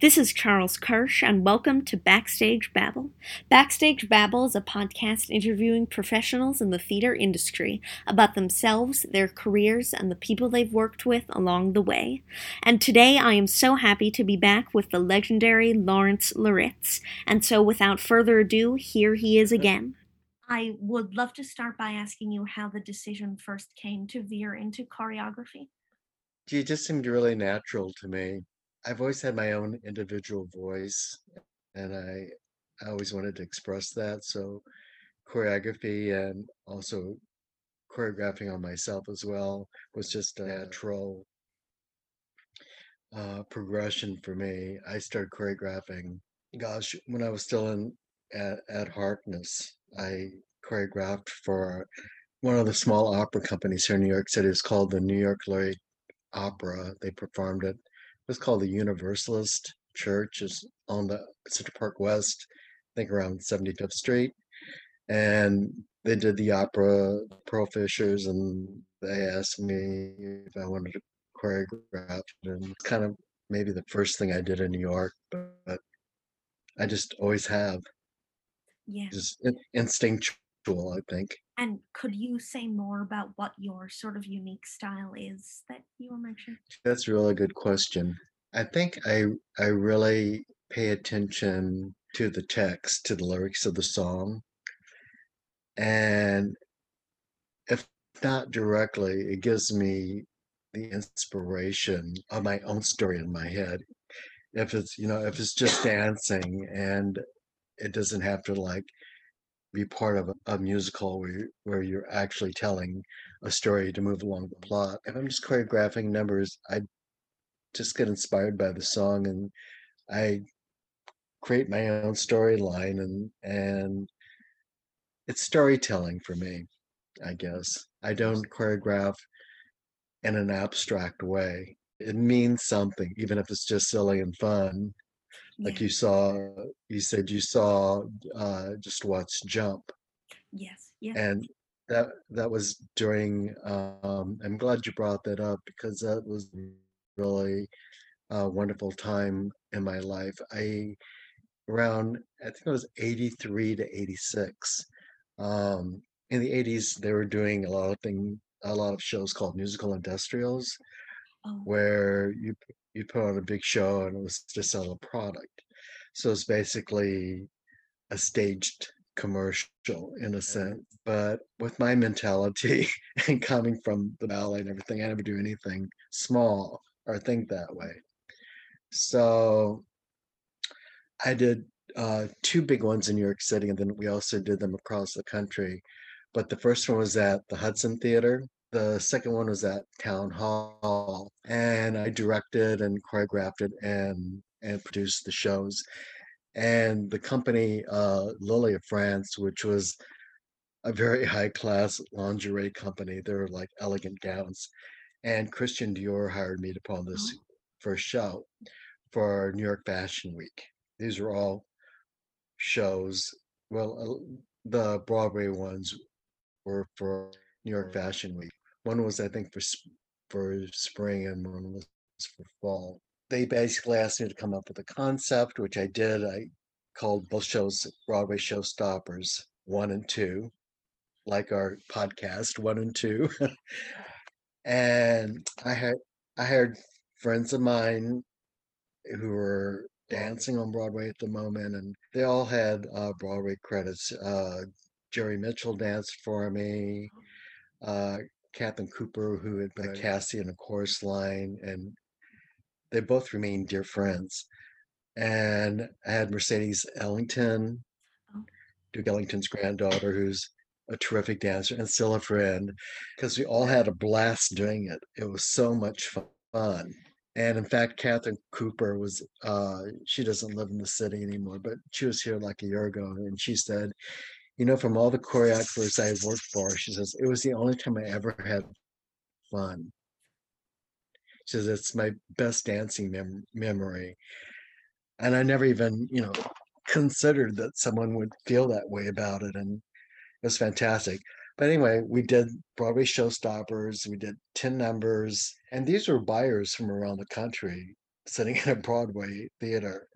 This is Charles Kirsch, and welcome to Backstage Babble. Backstage Babble is a podcast interviewing professionals in the theater industry about themselves, their careers, and the people they've worked with along the way. And today I am so happy to be back with the legendary Lawrence Leritz. And so, without further ado, here he is again. I would love to start by asking you how the decision first came to veer into choreography. It just seemed really natural to me. I've always had my own individual voice, and I I always wanted to express that. So choreography and also choreographing on myself as well was just a natural uh, progression for me. I started choreographing, gosh, when I was still in at, at Harkness. I choreographed for one of the small opera companies here in New York City. It's called the New York Lyric Opera. They performed it was called the Universalist Church. is on the Central Park West, I think around 75th Street. And they did the opera Pearl Fishers, and they asked me if I wanted to choreograph. And it's kind of maybe the first thing I did in New York, but I just always have. Yeah. Just instinctual, I think. And could you say more about what your sort of unique style is that you were mentioning? That's a really good question. I think I I really pay attention to the text, to the lyrics of the song. And if not directly, it gives me the inspiration of my own story in my head. If it's, you know, if it's just dancing and it doesn't have to like be part of a, a musical where you, where you're actually telling a story to move along the plot. If I'm just choreographing numbers, I just get inspired by the song and I create my own storyline and and it's storytelling for me, I guess. I don't choreograph in an abstract way. It means something, even if it's just silly and fun like you saw you said you saw uh just watch jump. Yes yeah and that that was during um i'm glad you brought that up because that was really a wonderful time in my life. I around i think it was 83 to 86 um in the 80s they were doing a lot of thing a lot of shows called musical industrials oh. where you you put on a big show and it was to sell a product. So it's basically a staged commercial in a sense. But with my mentality and coming from the ballet and everything, I never do anything small or think that way. So I did uh, two big ones in New York City, and then we also did them across the country. But the first one was at the Hudson Theater the second one was at Town Hall, and I directed and choreographed it and and produced the shows. And the company uh, Lily of France, which was a very high class lingerie company, they were like elegant gowns. And Christian Dior hired me to put on this oh. first show for New York Fashion Week. These were all shows. Well, uh, the Broadway ones were for New York Fashion Week. One was, I think, for for spring, and one was for fall. They basically asked me to come up with a concept, which I did. I called both shows Broadway Showstoppers one and two, like our podcast one and two. and I had I hired friends of mine who were dancing on Broadway at the moment, and they all had uh, Broadway credits. Uh, Jerry Mitchell danced for me. Uh, Catherine Cooper, who had been a Cassie in a chorus line, and they both remained dear friends. And I had Mercedes Ellington, oh. Duke Ellington's granddaughter, who's a terrific dancer and still a friend, because we all had a blast doing it. It was so much fun. And in fact, Catherine Cooper was, uh, she doesn't live in the city anymore, but she was here like a year ago. And she said, you know, from all the choreographers I worked for, she says, it was the only time I ever had fun. She says, it's my best dancing mem- memory. And I never even, you know, considered that someone would feel that way about it. And it was fantastic. But anyway, we did Broadway showstoppers, we did 10 numbers, and these were buyers from around the country sitting in a Broadway theater.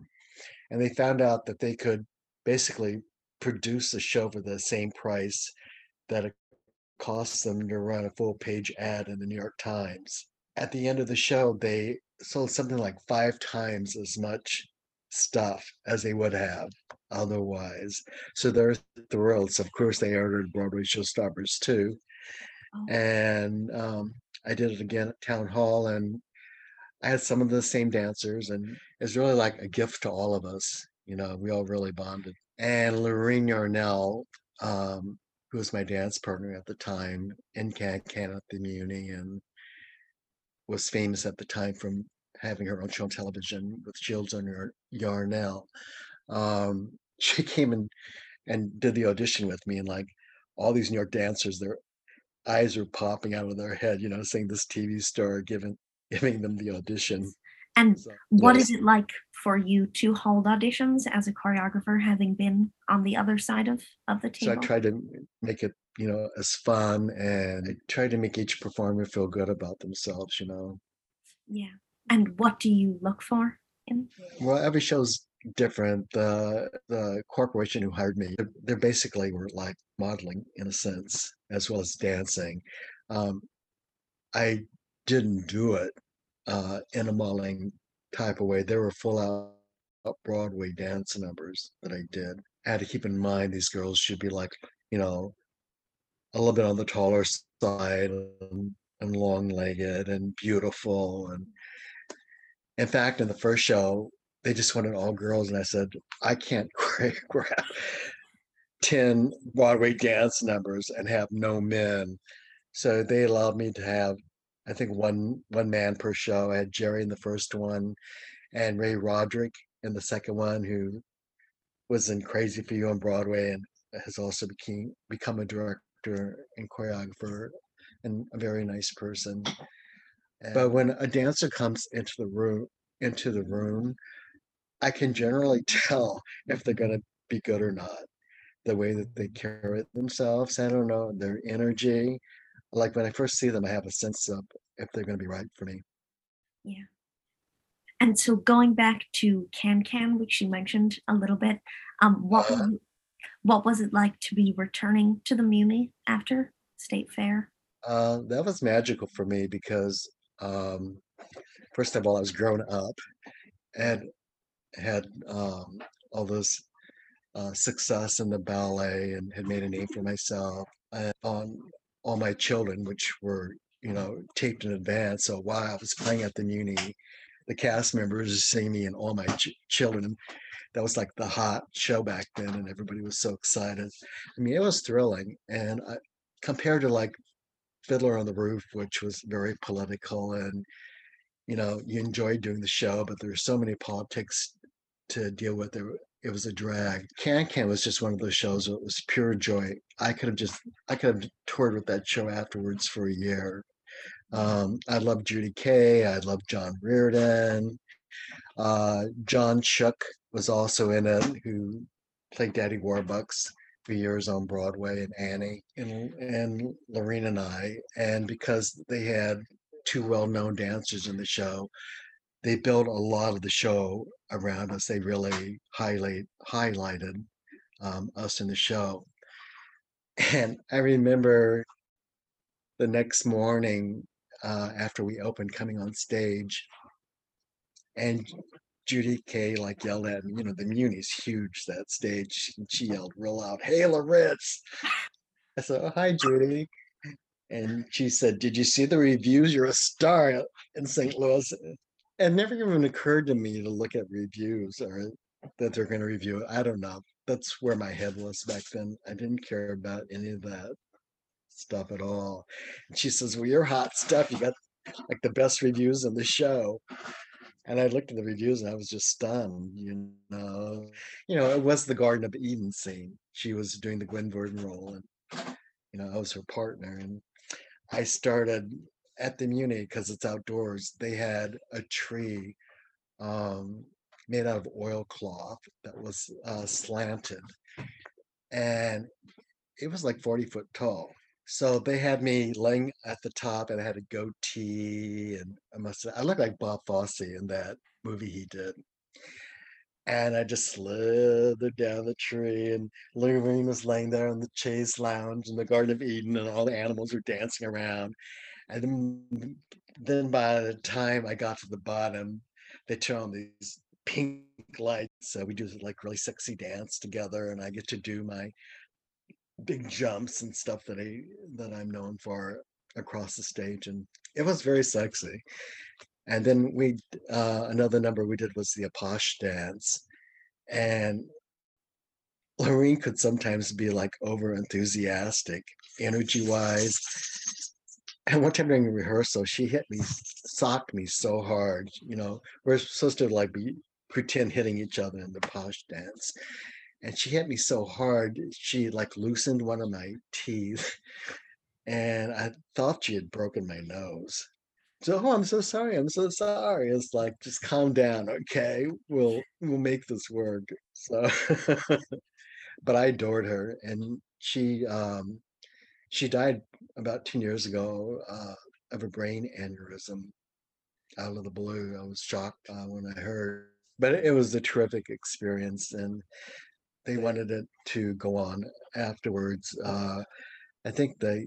And they found out that they could basically produce a show for the same price that it costs them to run a full page ad in the New York Times. At the end of the show, they sold something like five times as much stuff as they would have otherwise. So they're thrilled. So of course they ordered Broadway showstoppers too. Oh. And um, I did it again at Town Hall and I had some of the same dancers and it's really like a gift to all of us. You know, we all really bonded. And Lorene Yarnell, um, who was my dance partner at the time in Can Can at the Muni and was famous at the time from having her own show on television with Shields and Yarnell. Um, she came and and did the audition with me, and like all these New York dancers, their eyes were popping out of their head, you know, seeing this TV star giving giving them the audition. And so, what yes. is it like for you to hold auditions as a choreographer, having been on the other side of of the table? So I try to make it, you know, as fun, and I try to make each performer feel good about themselves, you know. Yeah. And what do you look for in? Well, every show's different. The the corporation who hired me, they're, they're basically were like modeling in a sense, as well as dancing. Um, I didn't do it uh, in a modeling type of way. There were full out Broadway dance numbers that I did. I had to keep in mind these girls should be like, you know, a little bit on the taller side and, and long legged and beautiful and in fact, in the first show, they just wanted all girls, and I said, I can't choreograph 10 Broadway dance numbers and have no men. So they allowed me to have, I think, one one man per show. I had Jerry in the first one and Ray Roderick in the second one, who was in Crazy for You on Broadway and has also became become a director and choreographer and a very nice person. But when a dancer comes into the room into the room, I can generally tell if they're going to be good or not. The way that they carry themselves, I don't know, their energy. Like when I first see them, I have a sense of if they're going to be right for me. Yeah. And so going back to Can Can, which you mentioned a little bit, um, what uh, was it, what was it like to be returning to the Muni after State Fair? Uh, that was magical for me because um, first of all, I was grown up and had um, all this uh, success in the ballet and had made a name for myself and on all my children, which were, you mm-hmm. know, taped in advance. So while I was playing at the Muni, the cast members seeing me and all my ch- children. That was like the hot show back then, and everybody was so excited. I mean, it was thrilling. And I, compared to like Fiddler on the Roof, which was very political and you know you enjoyed doing the show but there were so many politics to deal with there it was a drag. Can can was just one of those shows where it was pure joy. I could have just i could have toured with that show afterwards for a year. Um, i love judy kaye i love john reardon. Uh, john schuck was also in it who played daddy warbucks for years on broadway and annie and, and lorene and i and because they had two well-known dancers in the show they built a lot of the show around us they really highlight highlighted um, us in the show and i remember the next morning uh, after we opened coming on stage and Judy Kaye like yelled at me, you know, the Muni's huge, that stage. And she yelled real loud, Hey Leritz. I said, oh, hi Judy and she said, "Did you see the reviews? You're a star in St. Louis." It never even occurred to me to look at reviews or that they're going to review it. I don't know. That's where my head was back then. I didn't care about any of that stuff at all. And she says, "Well, you're hot stuff. You got like the best reviews in the show. And I looked at the reviews and I was just stunned, you know. You know, it was the Garden of Eden scene. She was doing the Gwen Verdon role and you know, I was her partner. And I started at the Muni because it's outdoors. They had a tree um, made out of oilcloth that was uh, slanted, and it was like 40 foot tall. So they had me laying at the top, and I had a goatee, and I must I looked like Bob Fosse in that movie he did. And I just slithered down the tree, and Lorene was laying there on the chaise lounge in the Garden of Eden, and all the animals were dancing around. And then, by the time I got to the bottom, they turn on these pink lights. So we do like really sexy dance together, and I get to do my big jumps and stuff that I that I'm known for across the stage, and it was very sexy. And then we uh, another number we did was the Apache dance, and Lorene could sometimes be like over enthusiastic, energy wise. And one time during rehearsal, she hit me, socked me so hard. You know, we're supposed to like be pretend hitting each other in the posh dance. And she hit me so hard, she like loosened one of my teeth. And I thought she had broken my nose. So, oh, I'm so sorry. I'm so sorry. It's like, just calm down, okay? We'll we'll make this work. So, but I adored her, and she um, she died about 10 years ago uh, of a brain aneurysm out of the blue. I was shocked uh, when I heard, but it was a terrific experience, and they wanted it to go on afterwards. Uh, I think the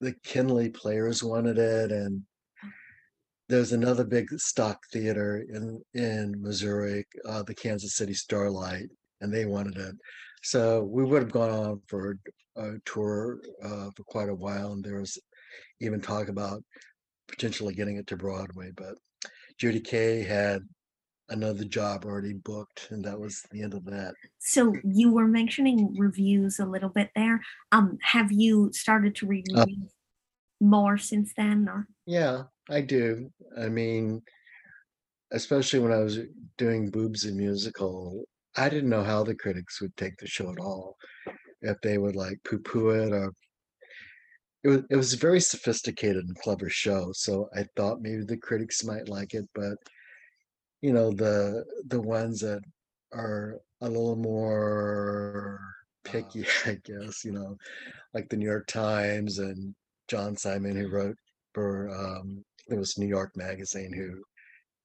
the Kenley players wanted it, and there's another big stock theater in in Missouri, uh, the Kansas City Starlight, and they wanted it. So we would have gone on for a tour uh, for quite a while, and there was even talk about potentially getting it to Broadway. But Judy Kaye had another job already booked, and that was the end of that. So you were mentioning reviews a little bit there. Um, have you started to read Uh, more since then, or? yeah, I do. I mean, especially when I was doing Boobs and Musical, I didn't know how the critics would take the show at all. If they would like poo-poo it or it was it was a very sophisticated and clever show. So I thought maybe the critics might like it, but you know, the the ones that are a little more picky, I guess, you know, like the New York Times and John Simon who wrote for um it was New York Magazine who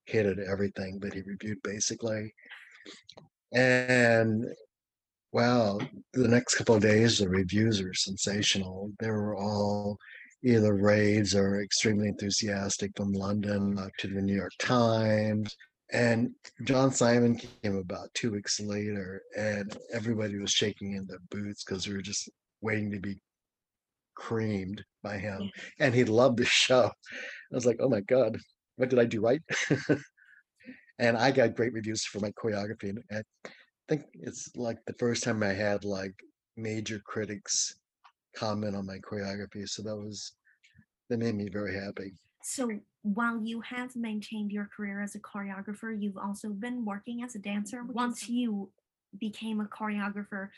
hated everything that he reviewed basically. And well, the next couple of days the reviews are sensational. They were all either raves or extremely enthusiastic from London uh, to the New York Times. And John Simon came about two weeks later, and everybody was shaking in their boots because we were just waiting to be creamed by him. And he loved the show. I was like, oh my God, what did I do right? and I got great reviews for my choreography. And I think it's like the first time I had like major critics comment on my choreography. So that was that made me very happy. So while you have maintained your career as a choreographer, you've also been working as a dancer. Once you became a choreographer,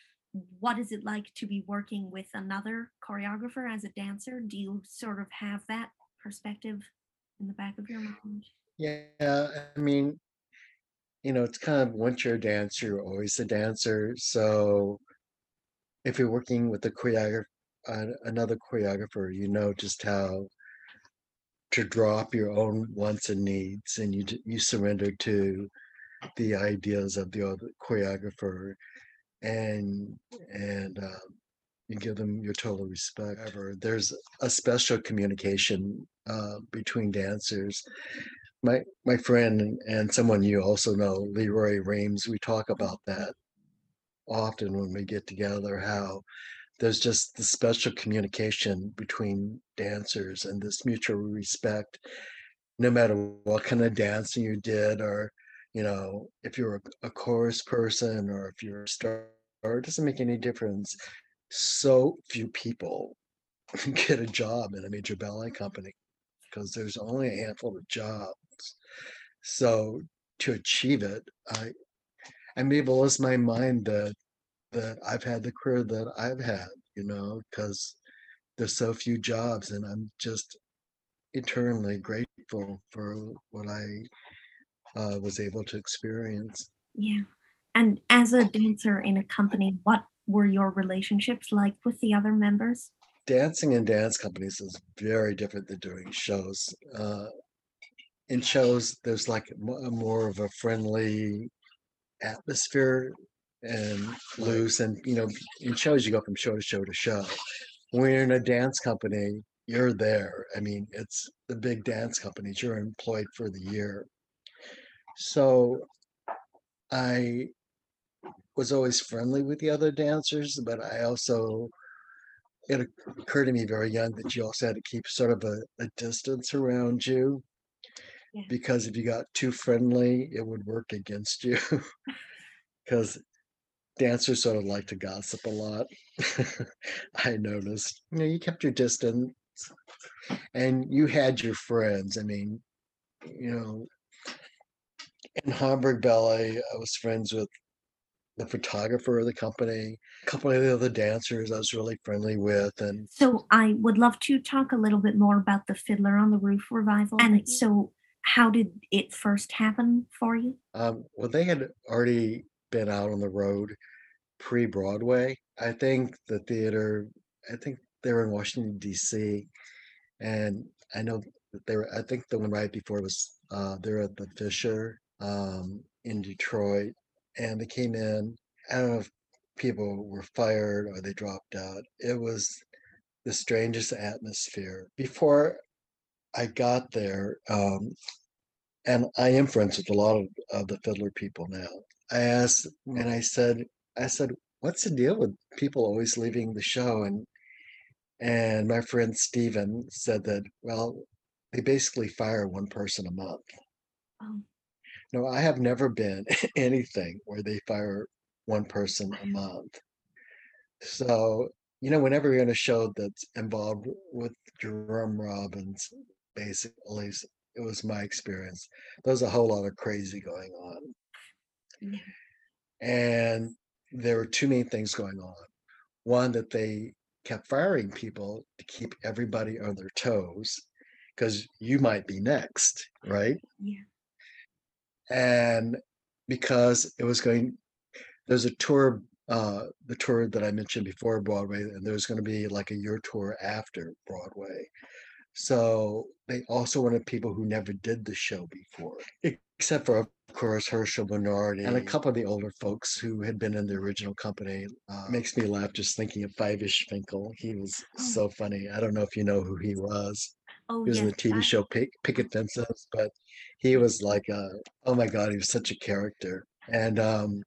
what is it like to be working with another choreographer as a dancer? Do you sort of have that perspective in the back of your mind? Yeah, I mean, you know, it's kind of once you're a dancer, you're always a dancer. So if you're working with a choreographer, uh, another choreographer, you know just how to drop your own wants and needs, and you you surrender to the ideas of the other choreographer, and and uh, you give them your total respect. There's a special communication uh, between dancers. My my friend and, and someone you also know, Leroy Reams, we talk about that often when we get together. How there's just the special communication between dancers and this mutual respect, no matter what kind of dancing you did, or you know, if you're a, a chorus person or if you're a star, it doesn't make any difference. So few people get a job in a major ballet company. Because there's only a handful of jobs. So to achieve it, I I'm able to my mind that that I've had the career that I've had, you know, because there's so few jobs, and I'm just eternally grateful for what I uh, was able to experience. Yeah. And as a dancer in a company, what were your relationships like with the other members? Dancing in dance companies is very different than doing shows. Uh, in shows, there's like more of a friendly atmosphere and loose. And, you know, in shows, you go from show to show to show. When you're in a dance company, you're there. I mean, it's the big dance companies, you're employed for the year. So I was always friendly with the other dancers, but I also it occurred to me very young that you also had to keep sort of a, a distance around you yeah. because if you got too friendly, it would work against you. Because dancers sort of like to gossip a lot. I noticed. You know, you kept your distance and you had your friends. I mean, you know, in Hamburg Ballet, I was friends with the photographer of the company, a couple of the other dancers I was really friendly with. And so I would love to talk a little bit more about the Fiddler on the Roof revival. And so, how did it first happen for you? Um, well, they had already been out on the road pre Broadway. I think the theater, I think they were in Washington, D.C. And I know they were, I think the one right before was, uh, they're at the Fisher um, in Detroit and they came in. I don't know if people were fired or they dropped out. It was the strangest atmosphere. Before I got there, um, and I am friends with a lot of, of the fiddler people now. I asked, and I said, I said, what's the deal with people always leaving the show? And and my friend Steven said that, well, they basically fire one person a month. Oh. No, I have never been anything where they fire one person a month. So, you know, whenever you're in a show that's involved with Jerome Robbins, basically, it was my experience. There's a whole lot of crazy going on. Yeah. And there were two main things going on. One, that they kept firing people to keep everybody on their toes because you might be next, right? Yeah and because it was going there's a tour uh the tour that i mentioned before broadway and there's going to be like a year tour after broadway so they also wanted people who never did the show before except for of course herschel bernardi and a couple of the older folks who had been in the original company uh, makes me laugh just thinking of Fyvush Finkel. He was oh. so funny. I don't know if you know who he was. Oh, he was yes, in the TV show Pick, Picket Fences, but he was like a oh my god, he was such a character. And um,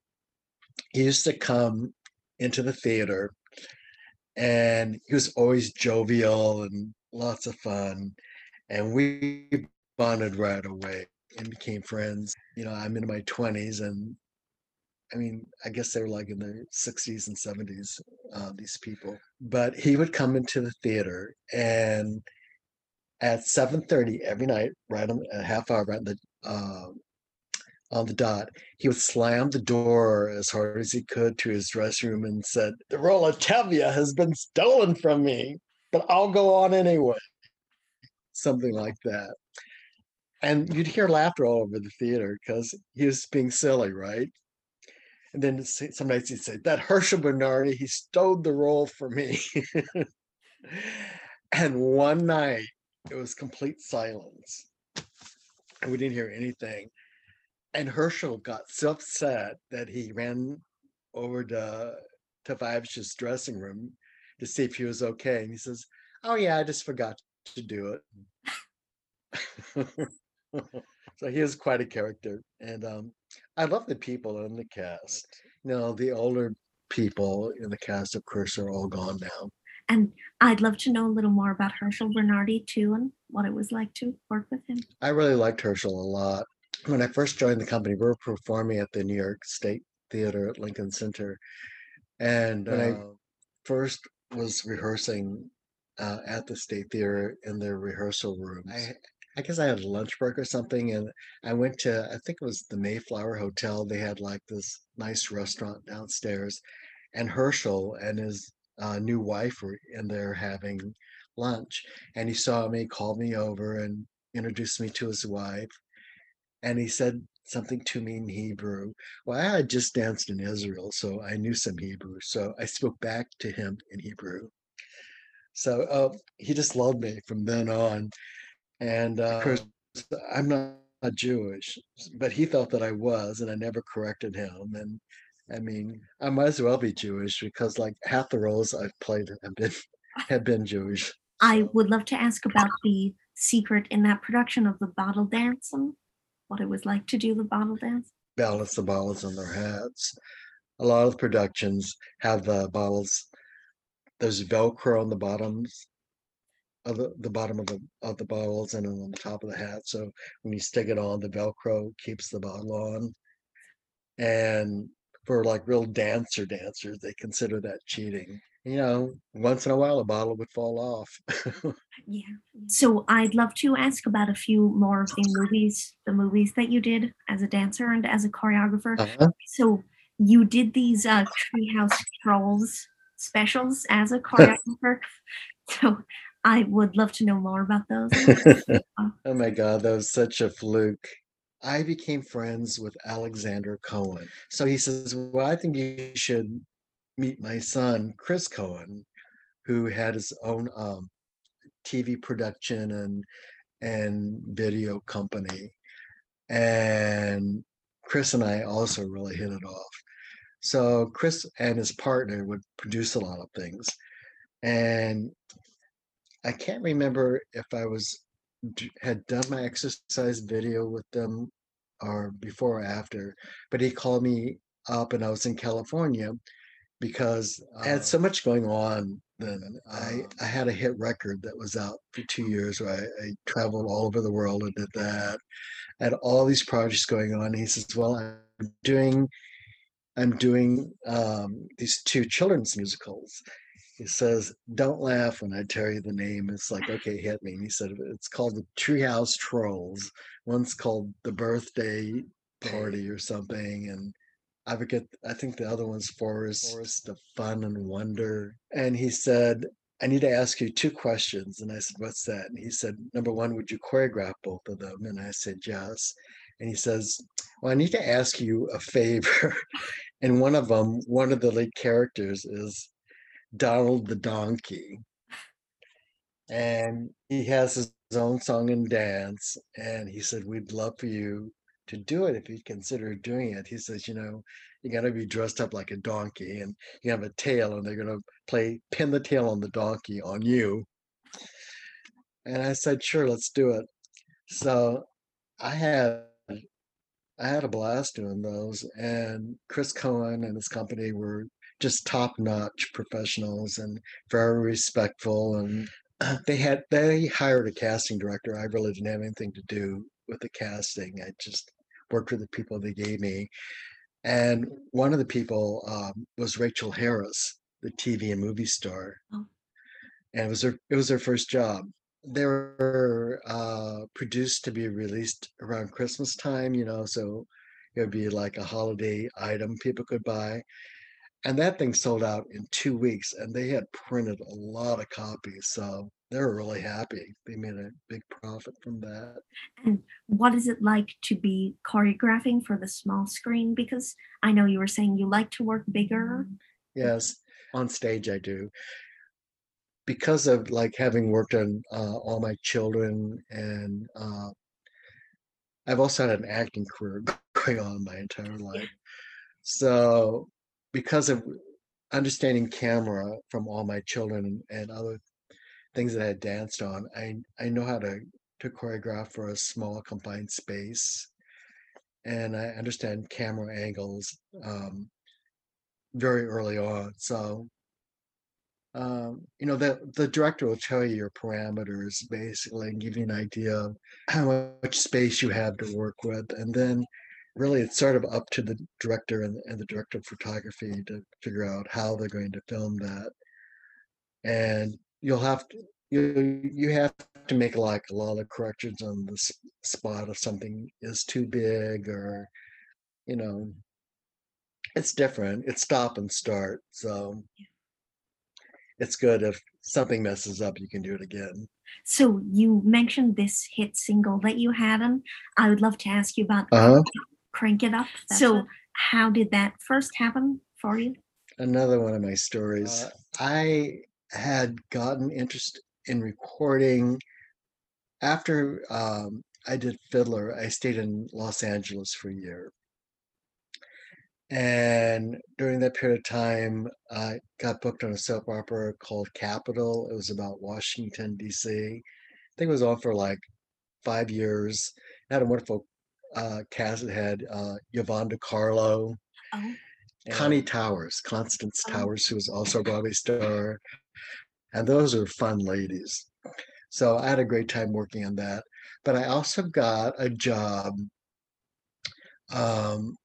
he used to come into the theater, and he was always jovial and lots of fun, and we bonded right away and became friends. You know, I'm in my 20s, and I mean, I guess they were like in their 60s and 70s, uh, these people. But he would come into the theater, and at 7:30 every night, right on a half hour right on the uh, on the dot, he would slam the door as hard as he could to his dressing room and said, "The role of Tevye has been stolen from me, but I'll go on anyway." Something like that. And you'd hear laughter all over the theater because he was being silly, right? And then some nights he'd say, That Herschel Bernardi, he stole the role for me. and one night it was complete silence. And we didn't hear anything. And Herschel got so upset that he ran over to to dressing room to see if he was okay. And he says, Oh yeah, I just forgot to do it. so he is quite a character. And um I love the people in the cast. You know, the older people in the cast, of course, are all gone now. And I'd love to know a little more about Herschel Bernardi too and what it was like to work with him. I really liked Herschel a lot. When I first joined the company, we were performing at the New York State Theater at Lincoln Center. And when uh, I first was rehearsing uh, at the State Theater in their rehearsal rooms. I, I guess I had a lunch break or something, and I went to, I think it was the Mayflower Hotel. They had like this nice restaurant downstairs, and Herschel and his uh, new wife were in there having lunch. And he saw me, called me over, and introduced me to his wife. And he said something to me in Hebrew. Well, I had just danced in Israel, so I knew some Hebrew. So I spoke back to him in Hebrew. So uh, he just loved me from then on. And uh, of course, I'm not Jewish, but he thought that I was, and I never corrected him. And I mean, I might as well be Jewish because like half the roles I've played have been have been Jewish. I would love to ask about the secret in that production of the bottle dance and what it was like to do the bottle dance. Balance the bottles on their heads. A lot of productions have the bottles. There's Velcro on the bottoms of the, the bottom of the of the bottles and on the top of the hat. So when you stick it on, the Velcro keeps the bottle on. And for like real dancer dancers, they consider that cheating. You know, once in a while a bottle would fall off. yeah. So I'd love to ask about a few more of the movies, the movies that you did as a dancer and as a choreographer. Uh-huh. So you did these uh, Treehouse Trolls specials as a choreographer. so I would love to know more about those. oh my God, that was such a fluke. I became friends with Alexander Cohen. So he says, Well, I think you should meet my son, Chris Cohen, who had his own um, TV production and and video company. And Chris and I also really hit it off. So Chris and his partner would produce a lot of things. And I can't remember if I was had done my exercise video with them or before or after, but he called me up and I was in California because I had so oh. much going on then. I, oh. I had a hit record that was out for two years where I, I traveled all over the world and did that. I had all these projects going on. He says, Well, I'm doing I'm doing um, these two children's musicals he says, "Don't laugh when I tell you the name." It's like, okay, hit me. And he said, "It's called the Treehouse Trolls. One's called the Birthday Party or something, and I forget. I think the other one's Forest, Forest of Fun and Wonder." And he said, "I need to ask you two questions." And I said, "What's that?" And he said, "Number one, would you choreograph both of them?" And I said, "Yes." And he says, "Well, I need to ask you a favor." and one of them, one of the lead characters is Donald the Donkey. And he has his own song and dance. And he said, We'd love for you to do it if you'd consider doing it. He says, You know, you got to be dressed up like a donkey and you have a tail, and they're going to play pin the tail on the donkey on you. And I said, Sure, let's do it. So I had I had a blast doing those, and Chris Cohen and his company were just top notch professionals and very respectful. And they had they hired a casting director. I really didn't have anything to do with the casting. I just worked with the people they gave me. And one of the people um, was Rachel Harris, the TV and movie star. Oh. And it was her it was her first job. They were uh, produced to be released around Christmas time, you know, so it would be like a holiday item people could buy and that thing sold out in two weeks and they had printed a lot of copies so they were really happy. They made a big profit from that. And what is it like to be choreographing for the small screen? Because i know you were saying you like to work bigger. Yes on stage i do. Because of like having worked on uh, all my children and uh, i've also had an acting career going on my entire life. So because of understanding camera from all my children and other things that I had danced on, I I know how to to choreograph for a small confined space, and I understand camera angles um, very early on. So, um, you know, the the director will tell you your parameters basically and give you an idea of how much space you have to work with, and then really it's sort of up to the director and, and the director of photography to figure out how they're going to film that. And you'll have to you you have to make like a lot of corrections on the spot if something is too big or you know it's different. It's stop and start so it's good if something messes up you can do it again. So you mentioned this hit single that you had and i would love to ask you about uh-huh. Crank it up so it. how did that first happen for you another one of my stories uh, i had gotten interest in recording after um, I did Fiddler, I stayed in Los Angeles for a year. And during that period of time, I got booked on a soap opera called Capitol. It was about Washington, D.C. I think it was on for like five years. It had a wonderful uh, cast. Had uh, Yvonne De Carlo, oh. Connie Towers, Constance oh. Towers, who was also a Broadway star. And those are fun ladies. So I had a great time working on that. But I also got a job um,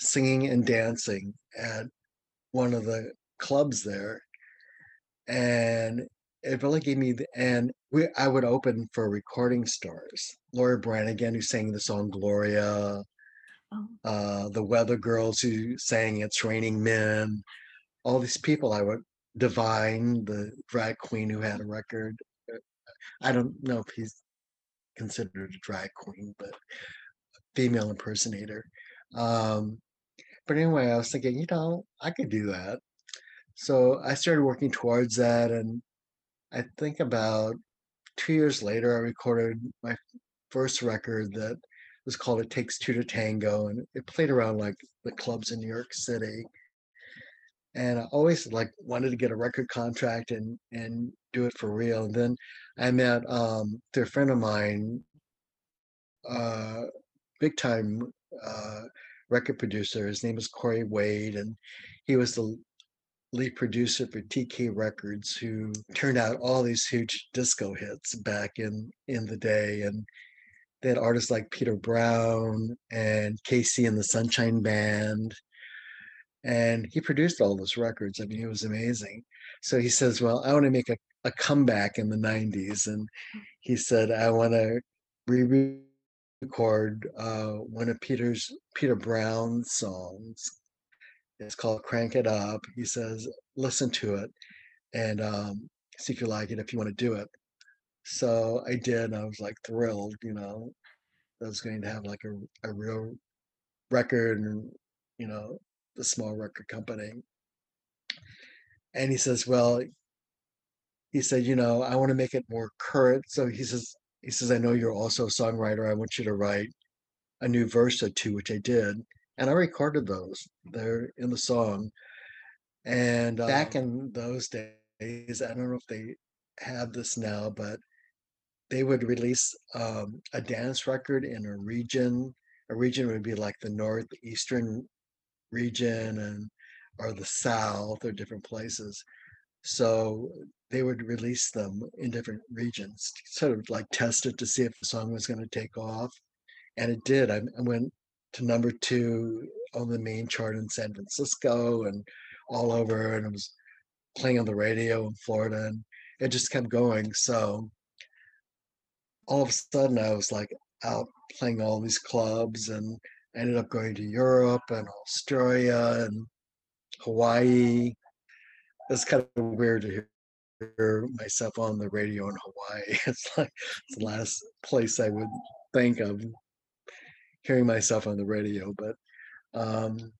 singing and dancing at one of the clubs there. And it really gave me the, and we I would open for recording stars. Laura Branigan, who sang the song Gloria, oh. uh, the Weather Girls who sang It's Raining Men, all these people I would Divine, the drag queen who had a record. I don't know if he's considered a drag queen, but female impersonator. Um, but anyway, I was thinking, you know, I could do that. So I started working towards that. And I think about two years later, I recorded my first record that was called It Takes Two to Tango. And it played around like the clubs in New York City and I always like wanted to get a record contract and and do it for real. And then I met um, through a friend of mine, uh, big time uh, record producer. His name is Corey Wade, and he was the lead producer for TK Records, who turned out all these huge disco hits back in in the day. And they had artists like Peter Brown and KC and the Sunshine Band and he produced all those records. I mean, it was amazing. So he says, "Well, I want to make a, a comeback in the '90s," and he said, "I want to re-record uh, one of Peter's Peter Brown's songs. It's called "Crank It Up." He says, "Listen to it and um, see if you like it. If you want to do it." So I did. I was like thrilled, you know. I was going to have like a, a real record and you know the small record company. And he says, Well, he said, you know, I want to make it more current. So he says, he says, I know you're also a songwriter. I want you to write a new verse or two, which I did. And I recorded those. They're in the song. And uh, back in those days, I don't know if they have this now, but they would release um, a dance record in a region. A region would be like the northeastern region and or the south or different places so they would release them in different regions sort of like test it to see if the song was going to take off and it did I, I went to number two on the main chart in san francisco and all over and it was playing on the radio in florida and it just kept going so all of a sudden i was like out playing all these clubs and ended up going to Europe and Australia and Hawaii. It's kind of weird to hear myself on the radio in Hawaii. It's like it's the last place I would think of hearing myself on the radio, but um,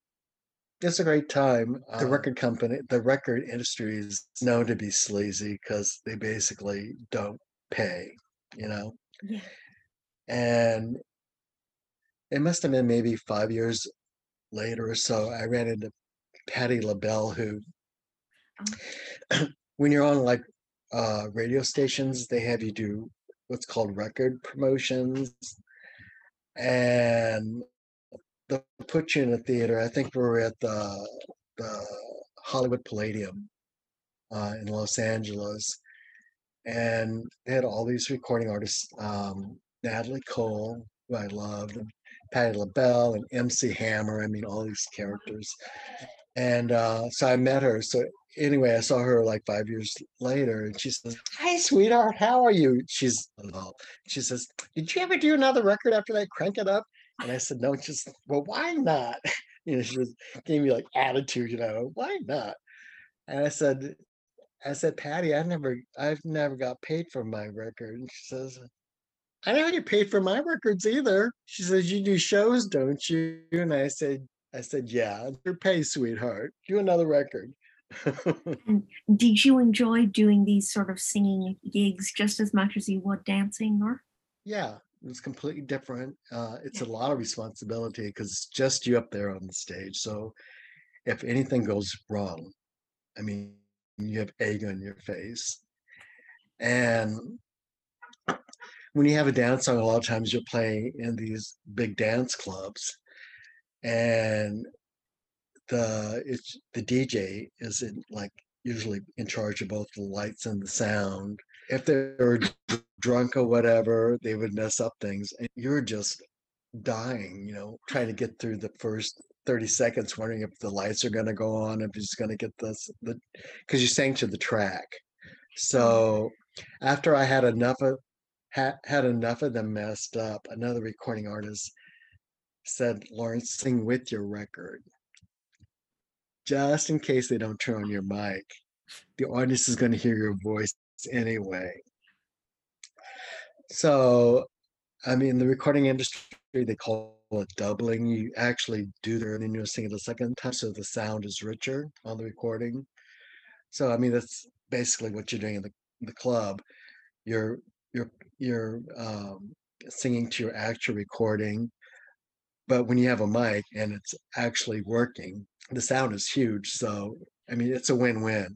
it's a great time. The uh record company, the record industry is known to be sleazy because they basically don't pay, you know? Yeah. And it must have been maybe five years later or so. I ran into Patti LaBelle, who, oh. when you're on like uh, radio stations, they have you do what's called record promotions, and they'll put you in a theater. I think we were at the the Hollywood Palladium uh, in Los Angeles, and they had all these recording artists. Um, Natalie Cole, who I loved, Patti LaBelle and MC Hammer. I mean, all these characters. And uh, so I met her. So anyway, I saw her like five years later, and she says, "Hi, sweetheart, how are you?" She's she says, "Did you ever do another record after that? Crank it up." And I said, "No, just well, why not?" You know, she just gave me like attitude, you know, why not? And I said, I said, Patti, I've never, I've never got paid for my record. And she says, I never get paid for my records either. She says, You do shows, don't you? And I said, I said, Yeah, your pay, sweetheart. Do another record. and did you enjoy doing these sort of singing gigs just as much as you would dancing or? Yeah, it was completely different. Uh, it's yeah. a lot of responsibility because it's just you up there on the stage. So if anything goes wrong, I mean, you have egg on your face. And when you have a dance song, a lot of times you're playing in these big dance clubs, and the it's the DJ is in like usually in charge of both the lights and the sound. If they're drunk or whatever, they would mess up things, and you're just dying, you know, trying to get through the first 30 seconds wondering if the lights are going to go on if he's going to get this the because you sang to the track. Mm-hmm. So after i had enough of had, had enough of them messed up another recording artist said lawrence sing with your record. Just in case they don't turn on your mic the audience is going to hear your voice anyway. So i mean the recording industry they call it doubling. You actually do the and then you're singing the second time, so the sound is richer on the recording. So I mean that's basically what you're doing in the the club. You're you're you're um, singing to your actual recording, but when you have a mic and it's actually working, the sound is huge. So I mean it's a win-win. Hmm.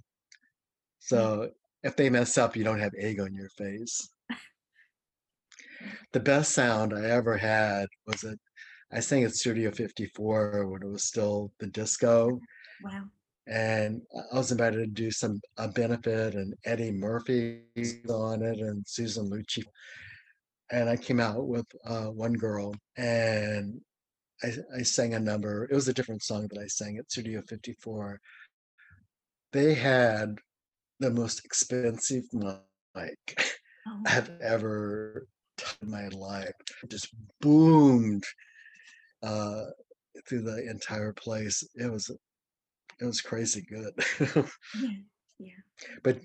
So if they mess up, you don't have egg on your face. The best sound I ever had was at I sang at Studio 54 when it was still the disco. Wow. And I was invited to do some a benefit, and Eddie Murphy's on it, and Susan Lucci. And I came out with uh, one girl, and I, I sang a number. It was a different song that I sang at Studio 54. They had the most expensive mic oh. I've ever in my life. Just boomed uh, through the entire place. It was it was crazy good. yeah, yeah. But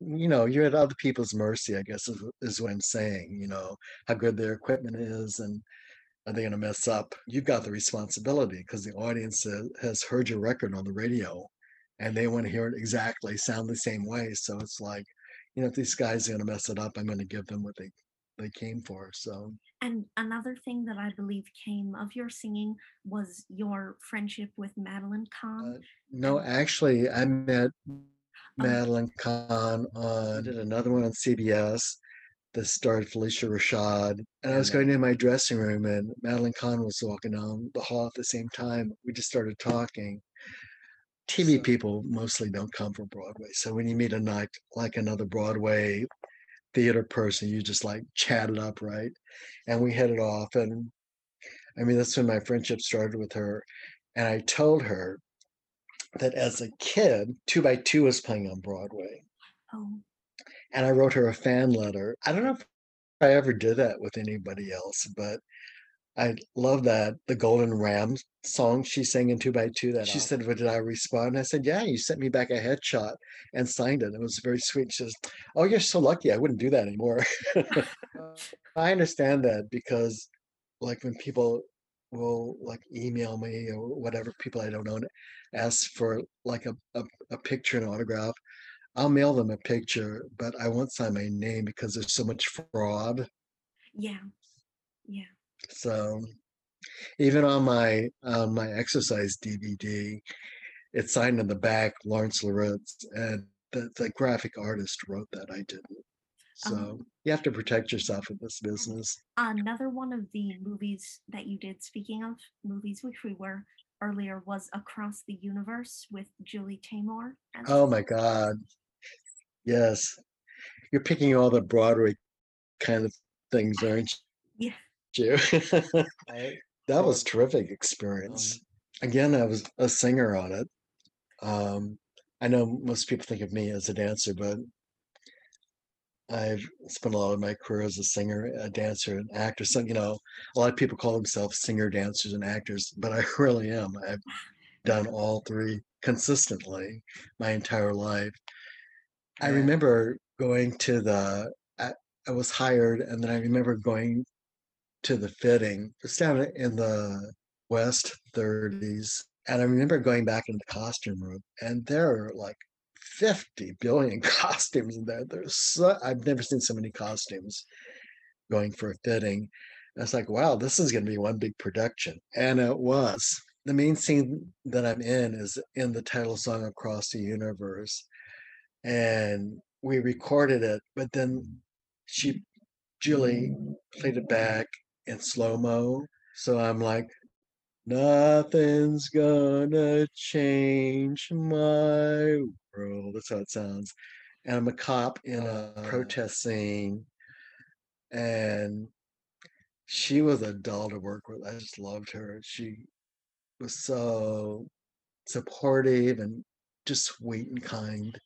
you know, you're at other people's mercy. I guess is, is what I'm saying. You know how good their equipment is, and are they going to mess up? You've got the responsibility because the audience has heard your record on the radio, and they want to hear it exactly sound the same way. So it's like, you know, if these guys are going to mess it up, I'm going to give them what they they came for. So and another thing that I believe came of your singing was your friendship with Madeline Kahn. Uh, no, actually, I met oh. Madeline Kahn on did another one on CBS that starred Phylicia Rashad. And I was going in my dressing room, and Madeline Kahn was walking down the hall at the same time. We just started talking. TV people mostly don't come from Broadway. So when you meet a night like another Broadway theater person. You just like chat it up, right? And we hit it off. And I mean, that's when my friendship started with her. And I told her that as a kid, Two by Two was playing on Broadway. Oh. And I wrote her a fan letter. I don't know if I ever did that with anybody else, but I love that the Golden Ram song she sang in two by two. That she said, "What did I respond?" I said, "Yeah, you sent me back a headshot and signed it. It was very sweet." She says, "Oh, you're so lucky. I wouldn't do that anymore." I understand that because, like, when people will like email me or whatever, people I don't know ask for like a, a, a picture and autograph. I'll mail them a picture, but I won't sign my name because there's so much fraud. Yeah, yeah. So even on my on my exercise DVD, it's signed in the back Lawrence Leritz, and the, the graphic artist wrote that. I didn't. So um, you have to protect yourself in this business. Another one of the movies that you did, speaking of movies, which we were earlier, was Across the Universe with Julie Taymor. Oh my God. Yes. You're picking all the Broadway kind of things, aren't you? Yeah you. that was terrific experience. Um, Again, I was a singer on it. Um, I know most people think of me as a dancer, but I've spent a lot of my career as a singer, a dancer, an actor. So, you know, a lot of people call themselves singer, dancers, and actors, but I really am. I've done all three consistently my entire life. I remember going to the I, I was hired, and then I remember going to the fitting. It's down in the West 30s, and I remember going back into the costume room, and there are like 50 billion costumes in there. There's so I've never seen so many costumes going for a fitting. I was like, wow, this is going to be one big production. And it was. The main scene that I'm in is in the title song Across the Universe. And we recorded it, but then she, Julie, played it back in slow mo. So I'm like, nothing's gonna change my world. That's how it sounds. And I'm a cop in a Uh. protest scene. And she was a doll to work with. I just loved her. She was so supportive and just sweet and kind.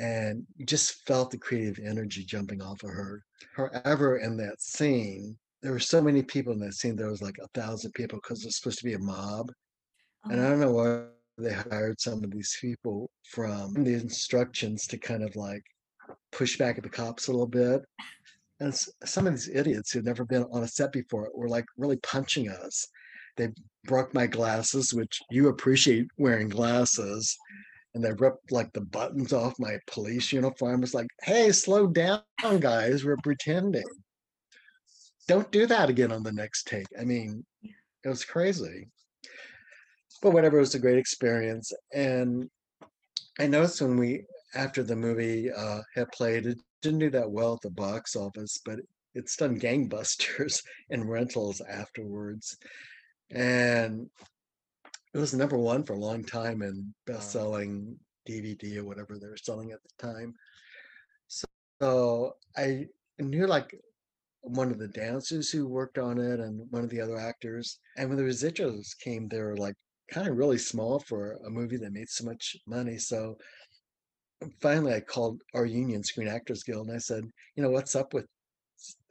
And you just felt the creative energy jumping off of her. However, in that scene, there were so many people in that scene. There was like a thousand people because it's supposed to be a mob. And I Oh, don't know why they hired some of these people from the instructions to kind of like push back at the cops a little bit. And some of these idiots who'd never been on a set before were like really punching us. They broke my glasses, which you appreciate wearing glasses. And they ripped like the buttons off my police uniform. It's like, hey, slow down, guys. We're pretending. Don't do that again on the next take. I mean, it was crazy. But whatever, it was a great experience. And I noticed when we, after the movie uh, had played, it didn't do that well at the box office, but it's done gangbusters in rentals afterwards. And it was number one for a long time in best selling DVD or whatever they were selling at the time. So I knew like one of the dancers who worked on it and one of the other actors. And when the residuals came, they were like kind of really small for a movie that made so much money. So finally, I called our union, Screen Actors Guild, and I said, you know, what's up with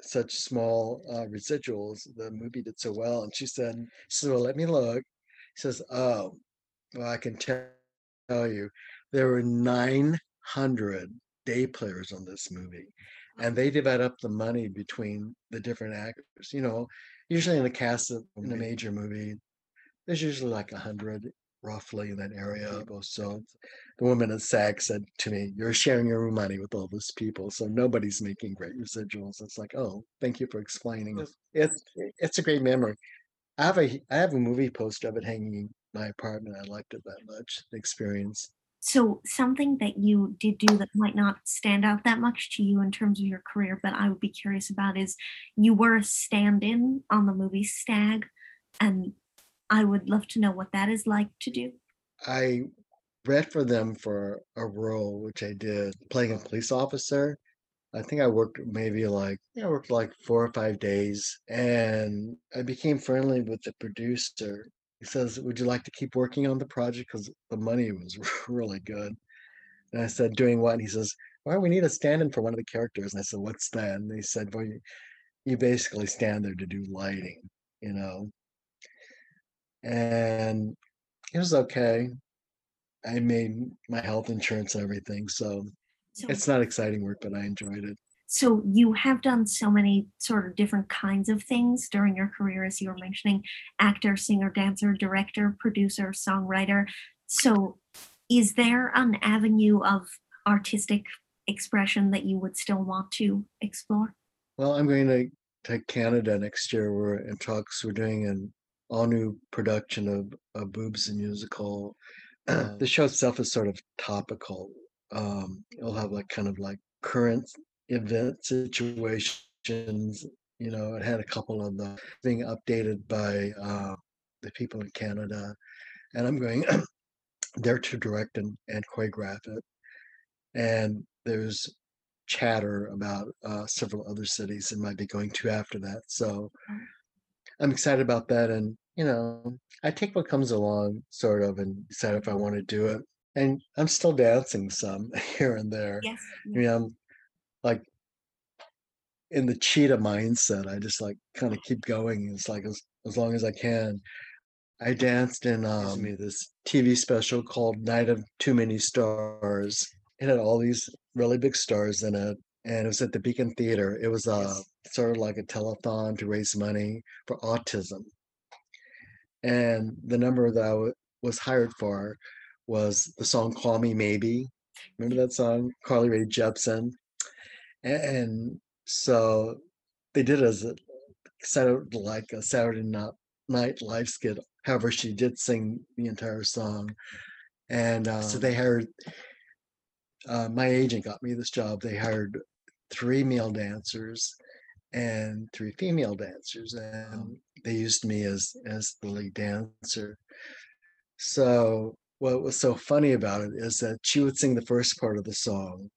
such small uh, residuals? The movie did so well. And she said, she said, well, let me look. She says, oh, well, I can tell you, there were 900 day players on this movie, and they divide up the money between the different actors. You know, usually in a cast of in a major movie, there's usually like a hundred roughly in that area. So the woman at SAG said to me, "You're sharing your money with all those people, so nobody's making great residuals." It's like, oh, thank you for explaining. It's it's a great memory. I have a I have a movie poster of it hanging in my apartment. I liked it that much. The experience. So something that you did do that might not stand out that much to you in terms of your career, but I would be curious about is you were a stand-in on the movie Stag, and I would love to know what that is like to do. I read for them for a role, which I did, playing a police officer. I think I worked maybe like I worked like four or five days, and I became friendly with the producer. He says, "Would you like to keep working on the project? Because the money was really good." And I said, "Doing what?" And he says, "Well, we need a stand-in for one of the characters." And I said, "What's that?" And he said, "Well, you, you basically stand there to do lighting, you know." And it was okay. I made my health insurance and everything, so So it's not exciting work, but I enjoyed it. So you have done so many sort of different kinds of things during your career, as you were mentioning, actor, singer, dancer, director, producer, songwriter. So is there an avenue of artistic expression that you would still want to explore? Well, I'm going to to Canada next year. We're in talks. We're doing an all new production of, of Boobs the musical. the show itself is sort of topical. Um, it'll have like kind of like current event situations. You know, it had a couple of them being updated by uh, the people in Canada, and I'm going there to direct and, and choreograph it. And there's chatter about uh, several other cities it might be going to after that. So I'm excited about that. And, you know, I take what comes along sort of and decide if I want to do it. and I'm still dancing some here and there. Yes. I mean, I'm like in the cheetah mindset. I just like kind of keep going. It's like as, as long as I can. I danced in um, this TV special called Night of Too Many Stars. It had all these really big stars in it, and it was at the Beacon Theater. It was a uh, sort of like a telethon to raise money for autism. And the number that I w- was hired for was the song "Call Me Maybe." Remember that song, Carly Rae Jepsen? And so they did as a Saturday, like a Saturday night, night live skit. However, she did sing the entire song, and um, so they hired. Uh, my agent got me this job. They hired three male dancers and three female dancers, and they used me as as the lead dancer. So what was so funny about it is that she would sing the first part of the song,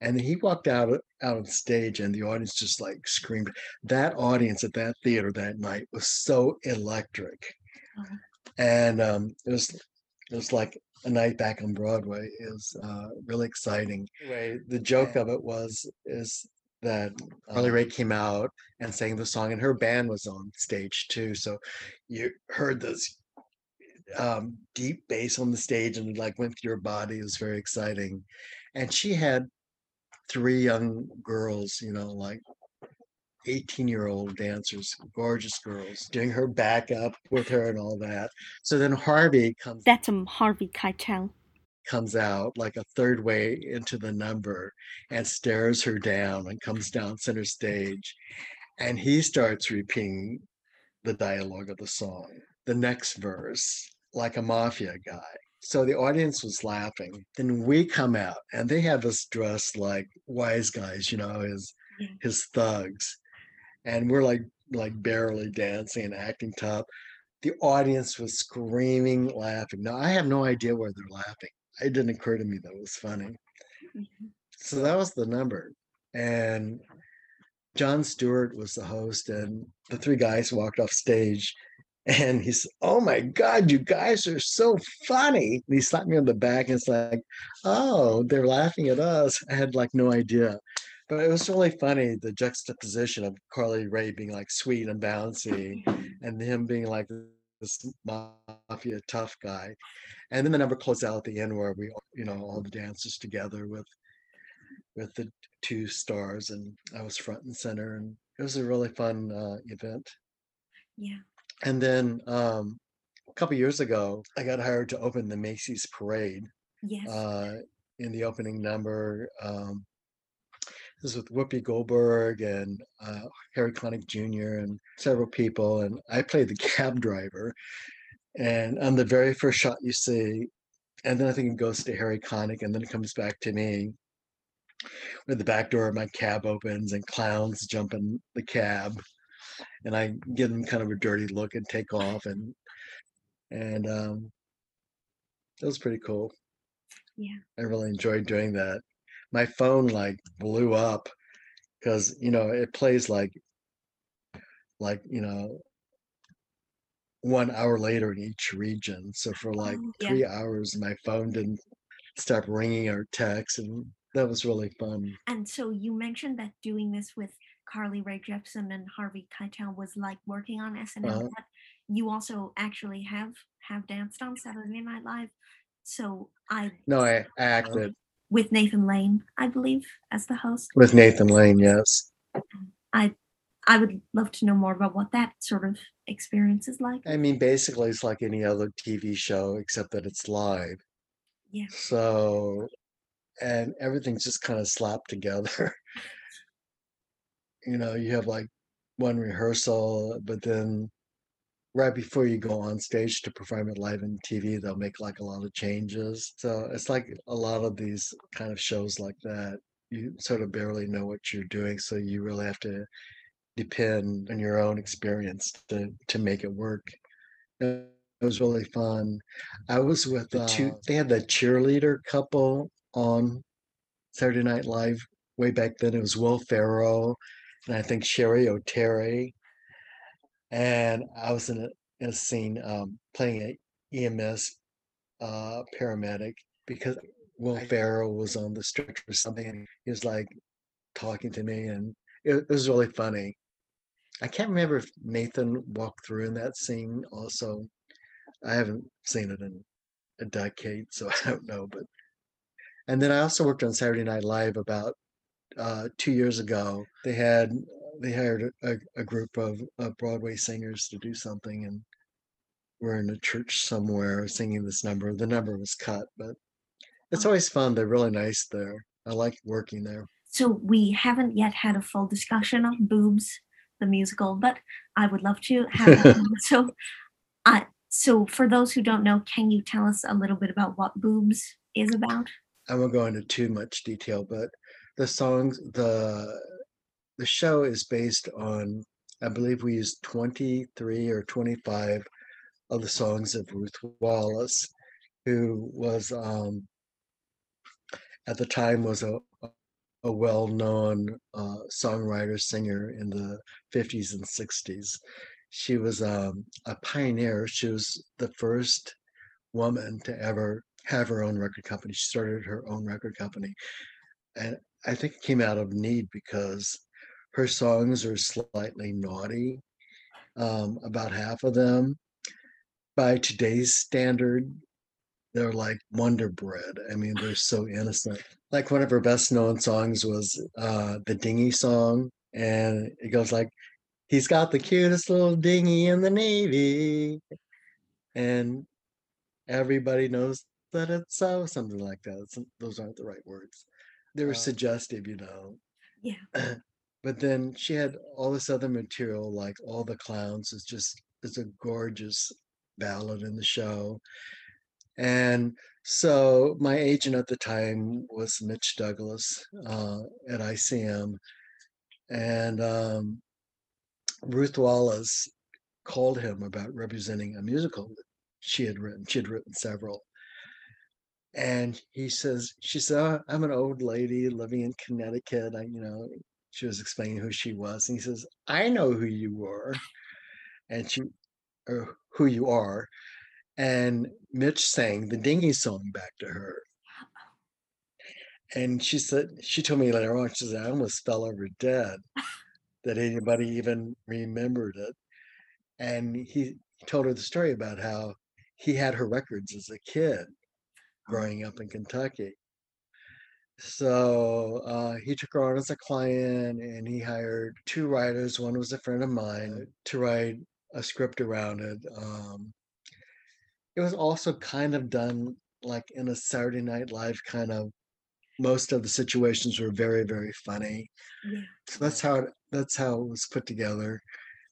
and he walked out out of stage, and the audience just like screamed. That audience at that theater that night was so electric, uh-huh. and um, it was it was like a night back on Broadway. It was uh, really exciting. Anyway, the joke of it was is that Carly Rae came out and sang the song, and her band was on stage too. So you heard this um, deep bass on the stage, and it like went through your body. It was very exciting, and she had three young girls, you know, like 18 year old dancers, gorgeous girls, doing her backup with her and all that. So then Harvey comes. That's um, Harvey Keitel. Comes out like a third way into the number and stares her down and comes down center stage. And he starts repeating the dialogue of the song, the next verse, like a mafia guy. So the audience was laughing. Then we come out and they have us dressed like wise guys, you know, his yeah. his thugs. And we're like like barely dancing and acting tough. The audience was screaming, laughing. Now I have no idea where they're laughing. It didn't occur to me that it was funny. Mm-hmm. So that was the number. And Jon Stewart was the host, and the three guys walked off stage and he said, Oh my God, you guys are so funny. And he slapped me on the back and it's like, Oh, they're laughing at us. I had like no idea. But it was really funny the juxtaposition of Carly Rae being like sweet and bouncy and him being like this mafia tough guy. And then the number closed out at the end where we, you know, all the dancers together with with the two stars and I was front and center and it was a really fun uh, event. Yeah. And then um, a couple years ago, I got hired to open the Macy's Parade. Yes. Uh, in the opening number, um, this is with Whoopi Goldberg and uh, Harry Connick Jr. and several people, and I played the cab driver. And on the very first shot you see, and then I think it goes to Harry Connick, and then it comes back to me. Where the back door of my cab opens and clowns jump in the cab and I give them kind of a dirty look and take off and and um it was pretty cool. Yeah. I really enjoyed doing that. My phone like blew up because you know it plays like like you know one hour later in each region. So for like oh, yeah. three hours, my phone didn't stop ringing or text, and that was really fun. And so you mentioned that doing this with Carly Rae Jepsen and Harvey Keitel was like working on SNL. Uh-huh. But you also actually have have danced on Saturday Night Live. So I no, I acted with Nathan Lane, I believe, as the host. With Nathan Lane, yes. I I would love to know more about what that sort of experience is like. I mean, basically, it's like any other TV show except that it's live. Yeah. So, and everything's just kind of slapped together. you know, you have like one rehearsal, but then right before you go on stage to perform it live in TV, they'll make like a lot of changes. So it's like a lot of these kind of shows like that. You sort of barely know what you're doing, so you really have to depend on your own experience to to make it work. It was really fun. I was with the two. Uh they had the cheerleader couple on Saturday Night Live way back then. It was Will Ferrell and I think Cheri Oteri. And I was in a, in a scene um, playing an EMS uh, paramedic. because Will Ferrell was on the stretcher or something, and he was like talking to me, and it, it was really funny. I can't remember if Nathan walked through in that scene also. I haven't seen it in a decade, so I don't know. But and then I also worked on Saturday Night Live about uh, two years ago. They had they hired a, a group of, of Broadway singers to do something, and we're in a church somewhere singing this number. The number was cut, but it's Oh. always fun. They're really nice there. I like working there. So we haven't yet had a full discussion of Boobs, the musical, but I would love to have that. so, uh, so for those who don't know, can you tell us a little bit about what Boobs is about? I won't go into too much detail, but the songs, the the show is based on, I believe we used 23 or 25 of the songs of Ruth Wallis, who was um, at the time was a a well-known uh, songwriter singer in the 50s and 60s. She was um, a pioneer. She was the first woman to ever have her own record company. She started her own record company. And I think it came out of need because her songs are slightly naughty, um, about half of them. By today's standard, they're like Wonder Bread. I mean, they're so innocent. Like one of her best known songs was uh, the Dinghy song. And it goes like, He's got the cutest little dinghy in the Navy. And everybody knows that it's so, something like that. Those aren't the right words. They were Uh, suggestive, you know. Yeah. but then she had all this other material, like All the Clowns is just it's a gorgeous ballad in the show. And so my agent at the time was Mitch Douglas uh, at ICM. And um, Ruth Wallis called him about representing a musical that she had written. She had written several. And he says, she said, oh, I'm an old lady living in Connecticut. I, you know, she was explaining who she was. And he says, I know who you were. And she, or who you are. And Mitch sang the dinghy song back to her. And she said, she told me later on, she said, I almost fell over dead that anybody even remembered it. And he told her the story about how he had her records as a kid growing up in Kentucky. So uh, he took her on as a client and he hired two writers. One was a friend of mine to write a script around it. Um, it was also kind of done like in a Saturday Night Live kind of. Most of the situations were very, very funny. Yeah. So that's how it, that's how it was put together.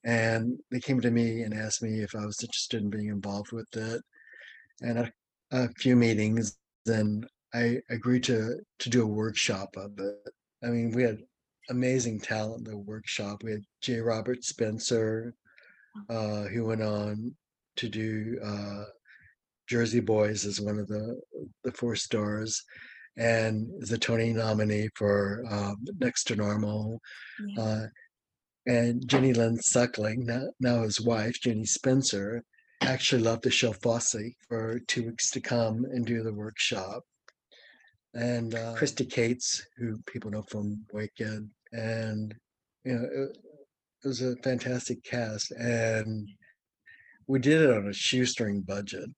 And they came to me and asked me if I was interested in being involved with it. And a, a few meetings, then I agreed to to do a workshop of it. I mean, we had amazing talent in the workshop. We had J. Robert Spencer, uh, who went on to do uh, Jersey Boys as one of the the four stars, and is a Tony nominee for um, Next to Normal. Yeah. Uh, and Jenny Lynn Suckling, now, now his wife, Jenny Spencer, actually left the show Fosse for two weeks to come and do the workshop. And uh, Kristy Cates, who people know from Wicked, and you know, it, it was a fantastic cast, and we did it on a shoestring budget.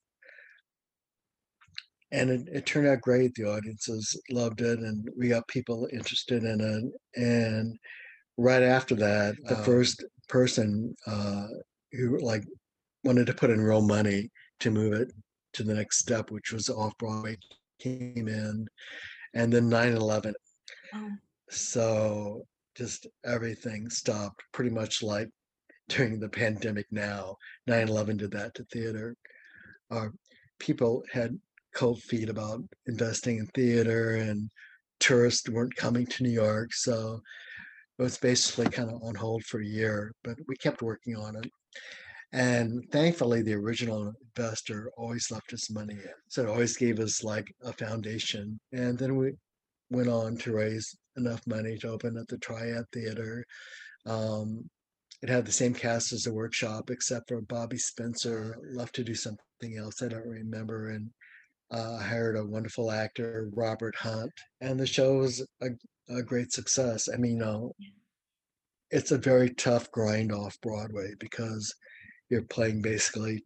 And it, it turned out great. The audiences loved it, and we got people interested in it. And right after that, the Um, first person uh, who like wanted to put in real money to move it to the next step, which was off Broadway, came in, and then 9/11. Oh, So just everything stopped, pretty much like during the pandemic. Now 9/11 did that to theater. Uh, people had cold feet about investing in theater, and tourists weren't coming to New York, so it was basically kind of on hold for a year, but we kept working on it. And thankfully, the original investor always left us money in. So it always gave us like a foundation. And then we went on to raise enough money to open at the Triad Theater. Um, it had the same cast as the workshop, except for Bobby Spencer left to do something else. I don't remember. And uh, hired a wonderful actor, Robert Hunt, and the show was a, a great success. I mean, you know, it's a very tough grind off Broadway because you're playing basically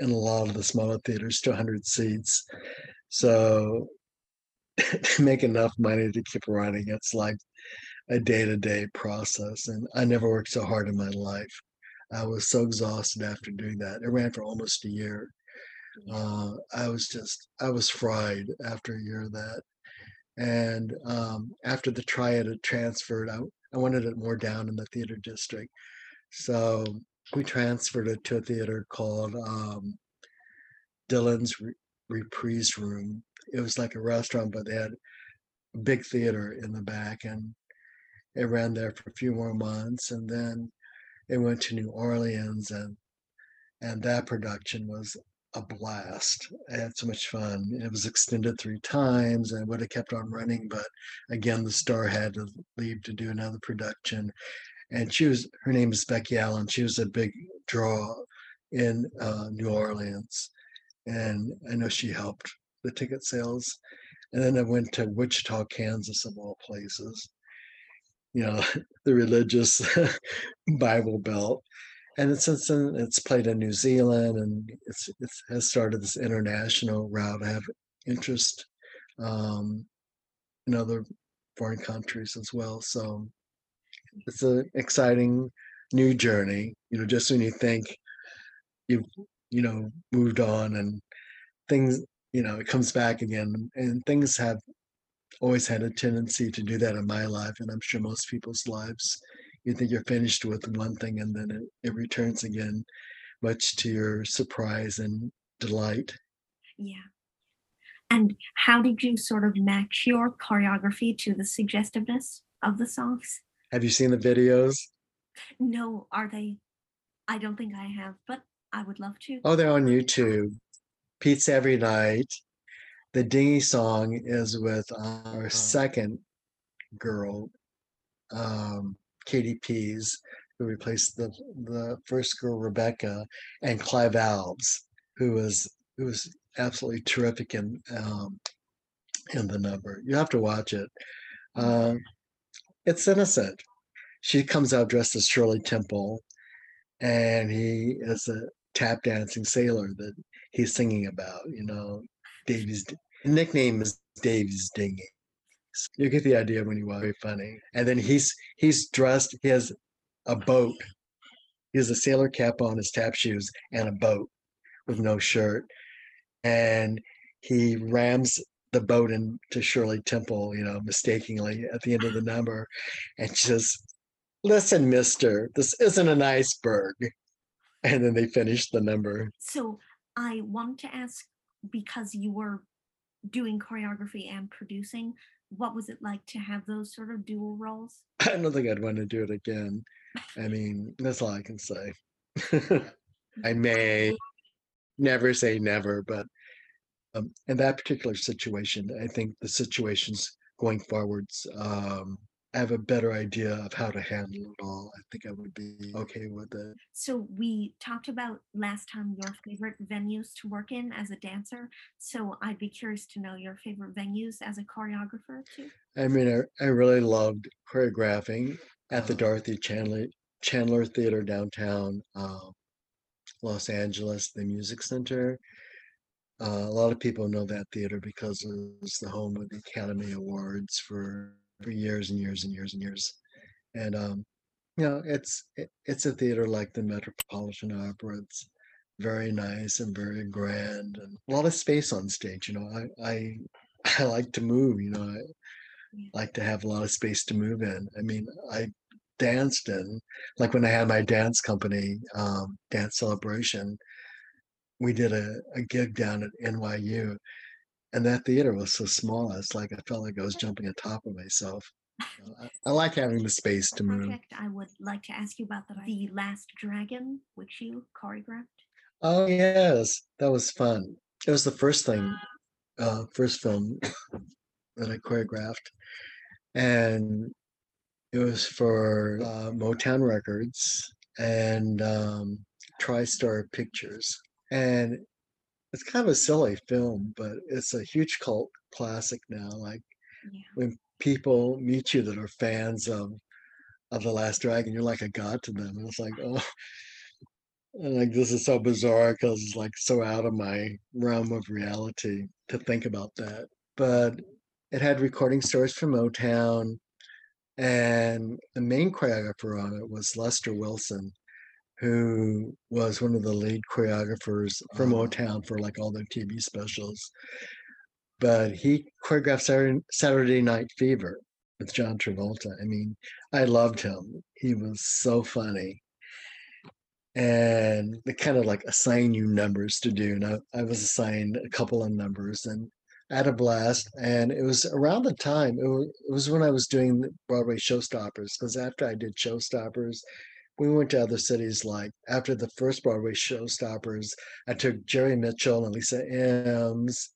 in a lot of the smaller theaters to 100 seats. So to make enough money to keep running, it's like a day to day process. And I never worked so hard in my life. I was so exhausted after doing that. It ran for almost a year. Uh, I was just, I was fried after a year of that. And um, after the triad had transferred, I, I wanted it more down in the theater district. So we transferred it to a theater called um, Dillon's Re- Reprise Room. It was like a restaurant, but they had a big theater in the back, and it ran there for a few more months, and then it went to New Orleans, and and that production was a blast. I had so much fun. It was extended three times and would have kept on running, but again, the star had to leave to do another production. And she was, her name is Becky Allen. She was a big draw in uh, New Orleans. And I know she helped the ticket sales. And then I went to Wichita, Kansas, of all places. You know, the religious Bible Belt and since then it's played in New Zealand and it's it has started this international route. I have interest um, in other foreign countries as well. So it's an exciting new journey. You know, just when you think you've you know moved on and things you know it comes back again and things have always had a tendency to do that in my life and i'm sure most people's lives you think you're finished with one thing and then it, it returns again, much to your surprise and delight. Yeah. And how did you sort of match your choreography to the suggestiveness of the songs? Have you seen the videos? No, are they? I don't think I have, but I would love to. Oh, they're on YouTube. Pizza Every Night. The Dinghy song is with our second girl, um, Katie Pease, who replaced the the first girl Rebecca, and Clive Alves, who was who was absolutely terrific in um, in the number. You have to watch it. Uh, it's innocent. She comes out dressed as Shirley Temple, and he is a tap dancing sailor that he's singing about. You know, Davy's nickname is Davy's Dinghy. You get the idea when you watch. Very funny. And then he's he's dressed. He has a boat. He has a sailor cap on, his tap shoes, and a boat with no shirt. And he rams the boat into Shirley Temple, you know, mistakenly at the end of the number, and she says, "Listen, Mister, this isn't an iceberg." And then they finish the number. So I want to ask because you were doing choreography and producing what was it like to have those sort of dual roles? I don't think I'd want to do it again. I mean, that's all I can say. I may never say never, but um, in that particular situation, I think the situations going forwards um, I have a better idea of how to handle it all, I think I would be okay with it. So we talked about last time your favorite venues to work in as a dancer. So I'd be curious to know your favorite venues as a choreographer too. I mean, I, I really loved choreographing at the Dorothy Chandler Chandler Theater downtown, uh, Los Angeles, the Music Center. Uh, a lot of people know that theater because it was the home of the Academy Awards for for years and years and years and years. And um, you know, it's it, it's a theater like the Metropolitan Opera. It's very nice and very grand and a lot of space on stage. You know, I I, I like to move. You know, I like to have a lot of space to move in. I mean, I danced in like when I had my dance company, um, Dance Celebration. We did a, a gig down at NYU and that theater was so small. It's like I felt like I was jumping on top of myself. I, I, like having the space to move. Project, I would like to ask you about the, the Last Dragon, which you choreographed. Oh yes, that was fun. It was the first thing, uh, first film that I choreographed, and it was for uh, Motown Records and um, TriStar Pictures, and It's kind of a silly film, but it's a huge cult classic now. Like Yeah. when people meet you that are fans of of The Last Dragon, you're like a god to them. And it's like, oh, and like this is so bizarre because it's like so out of my realm of reality to think about that. But it had recording stories from Motown, and the main choreographer on it was Lester Wilson, who was one of the lead choreographers for Oh. Uh-huh. Motown for like all their TV specials. But he choreographed Saturday, Saturday Night Fever with John Travolta. I mean, I loved him. He was so funny. And they kind of like assign you numbers to do. And I, I was assigned a couple of numbers and I had a blast. And it was around the time, it was, it was when I was doing Broadway showstoppers, because after I did showstoppers, we went to other cities. Like after the first Broadway showstoppers, I took Jerry Mitchell and Lisa Ems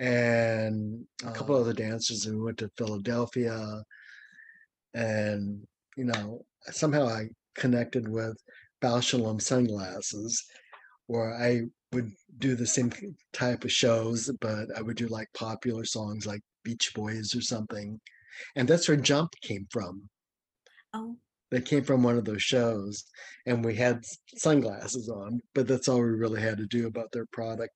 and a couple Oh. other dancers, and we went to Philadelphia. And you know, somehow I connected with Bausch & Lomb sunglasses, where I would do the same type of shows, but I would do like popular songs like Beach Boys or something. And that's where Jump came from. Oh, They came from one of those shows, and we had sunglasses on, but that's all we really had to do about their product,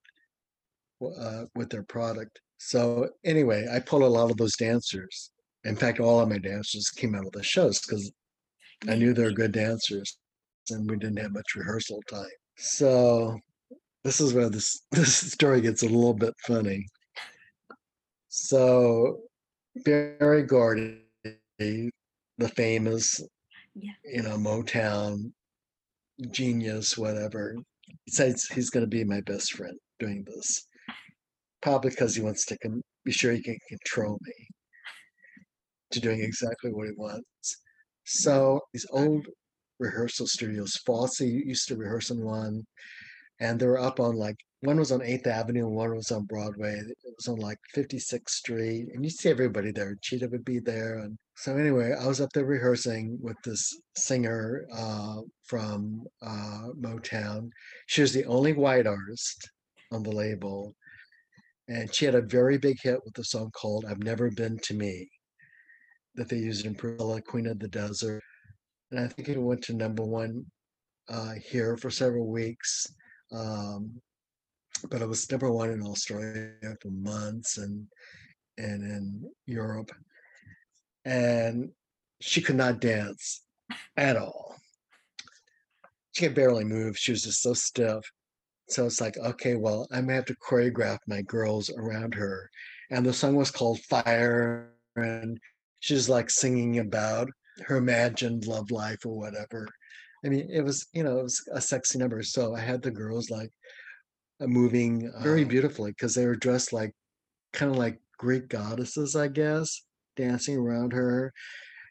uh, with their product. So anyway, I pulled a lot of those dancers. In fact, all of my dancers came out of the shows because I knew they were good dancers, and we didn't have much rehearsal time. So this is where this this story gets a little bit funny. So Berry Gordy, the famous Yeah. you know, Motown genius, whatever, decides he's going to be my best friend doing this. Probably because he wants to con- be sure he can control me to doing exactly what he wants. So these old rehearsal studios, Fosse used to rehearse in one, and they were up on like one was on Eighth Avenue and one was on Broadway. It was on like 56th Street, and you see everybody there. Chita would be there, and so anyway, I was up there rehearsing with this singer uh, from uh, Motown. She was the only white artist on the label, and she had a very big hit with a song called "I've Never Been to Me," that they used in Priscilla, Queen of the Desert, and I think it went to number one uh, here for several weeks. Um, but it was number one in Australia for months and and in Europe. And she could not dance at all. She could barely move. She was just so stiff. So it's like, okay, well, I may have to choreograph my girls around her. And the song was called Fire, and she's like singing about her imagined love life or whatever. I mean, it was, you know, it was a sexy number. So I had the girls like moving very Uh, beautifully because they were dressed like kind of like Greek goddesses, I guess, dancing around her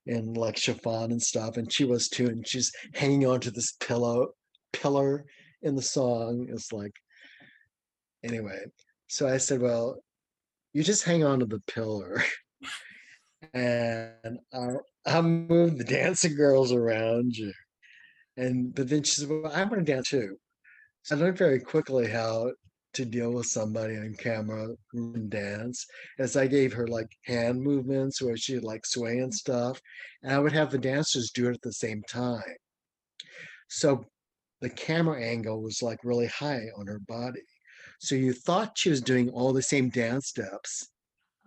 in like chiffon and stuff. And she was too, and she's hanging onto this pillow pillar in the song. It's like anyway. So I said, Well, you just hang on to the pillar and I'll, I'll move the dancing girls around you. And but then she said, Well, I want to dance too. I learned very quickly how to deal with somebody on camera can dance as I gave her like hand movements where she'd like sway and stuff. And I would have the dancers do it at the same time. So the camera angle was like really high on her body. So you thought she was doing all the same dance steps,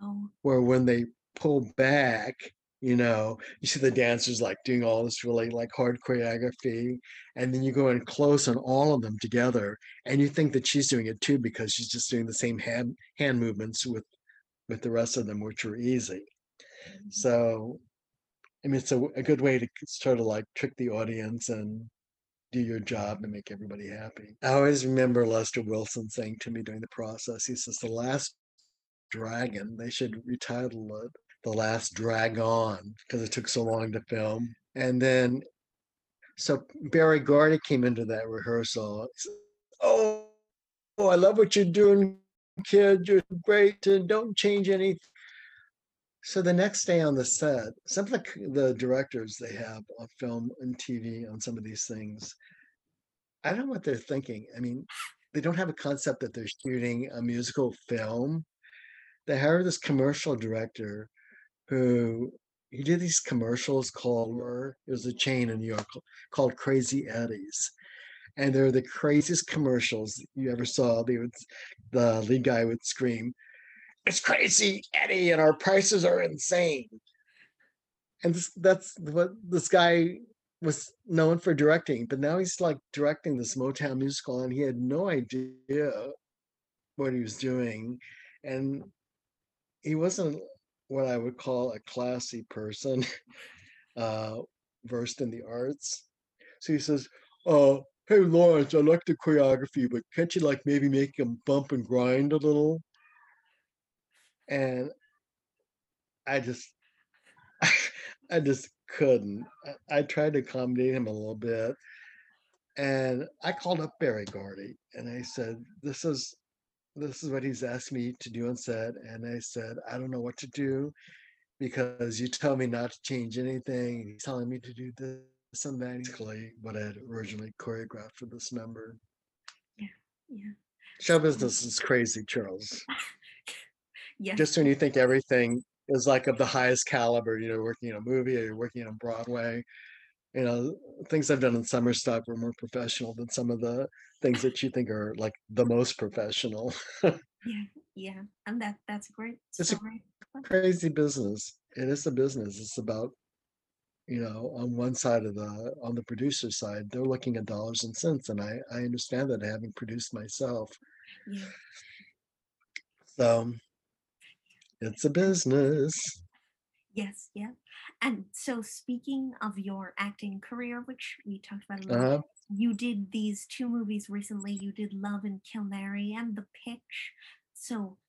oh, where when they pull back, you know, you see the dancers like doing all this really like hard choreography, and then you go in close on all of them together, and you think that she's doing it too because she's just doing the same hand hand movements with with the rest of them, which are easy. Mm-hmm. So, I mean, it's a, a good way to sort of like trick the audience and do your job and make everybody happy. I always remember Lester Wilson saying to me during the process, he says, The Last Dragon, they should retitle it The Last Drag On because it took so long to film. And then, so Berry Gordy came into that rehearsal. Oh, oh, I love what you're doing, kid. You're great. And don't change anything. So the next day on the set, some of the, the directors they have on film and TV on some of these things, I don't know what they're thinking. I mean, they don't have a concept that they're shooting a musical film. They hired this commercial director who he did these commercials called it was a chain in New York called Crazy Eddie's. And they're the craziest commercials you ever saw. They would the lead guy would scream, It's crazy, Eddie, and our prices are insane. And this, that's what this guy was known for directing, but now he's like directing this Motown musical, and he had no idea what he was doing, and he wasn't what I would call a classy person, uh, versed in the arts. So he says, "Uh, hey Lawrence, I like the choreography, but can't you like maybe make him bump and grind a little?" And I just, I just couldn't. I, I tried to accommodate him a little bit. And I called up Berry Gordy and I said, This is this is what he's asked me to do on set. And I said, I don't know what to do because you tell me not to change anything. He's telling me to do this and that. Basically, what I had originally choreographed for this number. Yeah. Yeah. Show business is crazy, Charles. yeah. Just when you think everything is like of the highest caliber, you know, working in a movie or you're working on Broadway. You know, things I've done in summer stock were more professional than some of the things that you think are like the most professional. yeah, yeah, and that that's a great it's story. a crazy business. It is a business. It's about you know on one side of the on the producer side they're looking at dollars and cents and i i understand that having produced myself yeah so it's a business. Yes, yeah. And so, speaking of your acting career, which we talked about a little, Uh-huh. you did these two movies recently. You did Love and Kilnary and The Pitch. So,